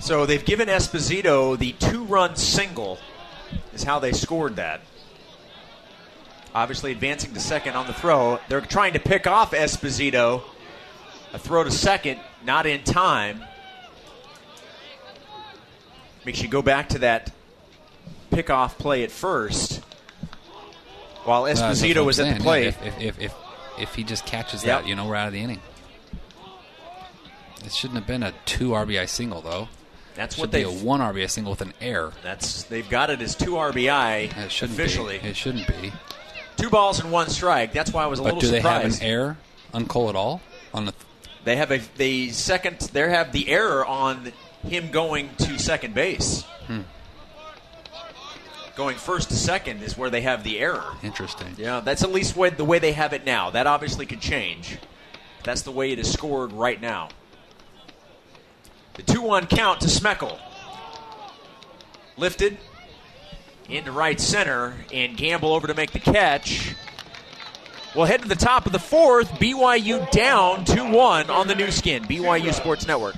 [SPEAKER 2] So they've given Esposito the two run single, is how they scored that. Obviously, advancing to second on the throw. They're trying to pick off Esposito. A throw to second, not in time. Makes you go back to that pickoff play at first. While
[SPEAKER 4] Uh,
[SPEAKER 2] Esposito
[SPEAKER 4] I'm
[SPEAKER 2] was at the plate.
[SPEAKER 4] yeah, if, if, if, if, he just catches
[SPEAKER 2] Yep.
[SPEAKER 4] that, you know, we're out of the inning. It shouldn't have been a two RBI single, though.
[SPEAKER 2] That's
[SPEAKER 4] Should
[SPEAKER 2] what
[SPEAKER 4] be
[SPEAKER 2] they.
[SPEAKER 4] a one RBI single with an error.
[SPEAKER 2] That's they've got it as two RBI
[SPEAKER 4] It shouldn't
[SPEAKER 2] officially.
[SPEAKER 4] be. It shouldn't be.
[SPEAKER 2] Two balls and one strike. That's why I was a
[SPEAKER 4] But
[SPEAKER 2] little
[SPEAKER 4] do they have an error on Cole at all? On the
[SPEAKER 2] They have a the second. They have the error on him going to second base.
[SPEAKER 4] Hmm.
[SPEAKER 2] Going first to second is where they have the error.
[SPEAKER 4] interesting.
[SPEAKER 2] Yeah, that's at least the way they have it now. That obviously could change. That's the way it is scored right now. The 2 1 count to Smeckel. Lifted into right center, and Gamble over to make the catch. We'll head to the top of the fourth. BYU down 2 1 on the Nu Skin, BYU Sports Network.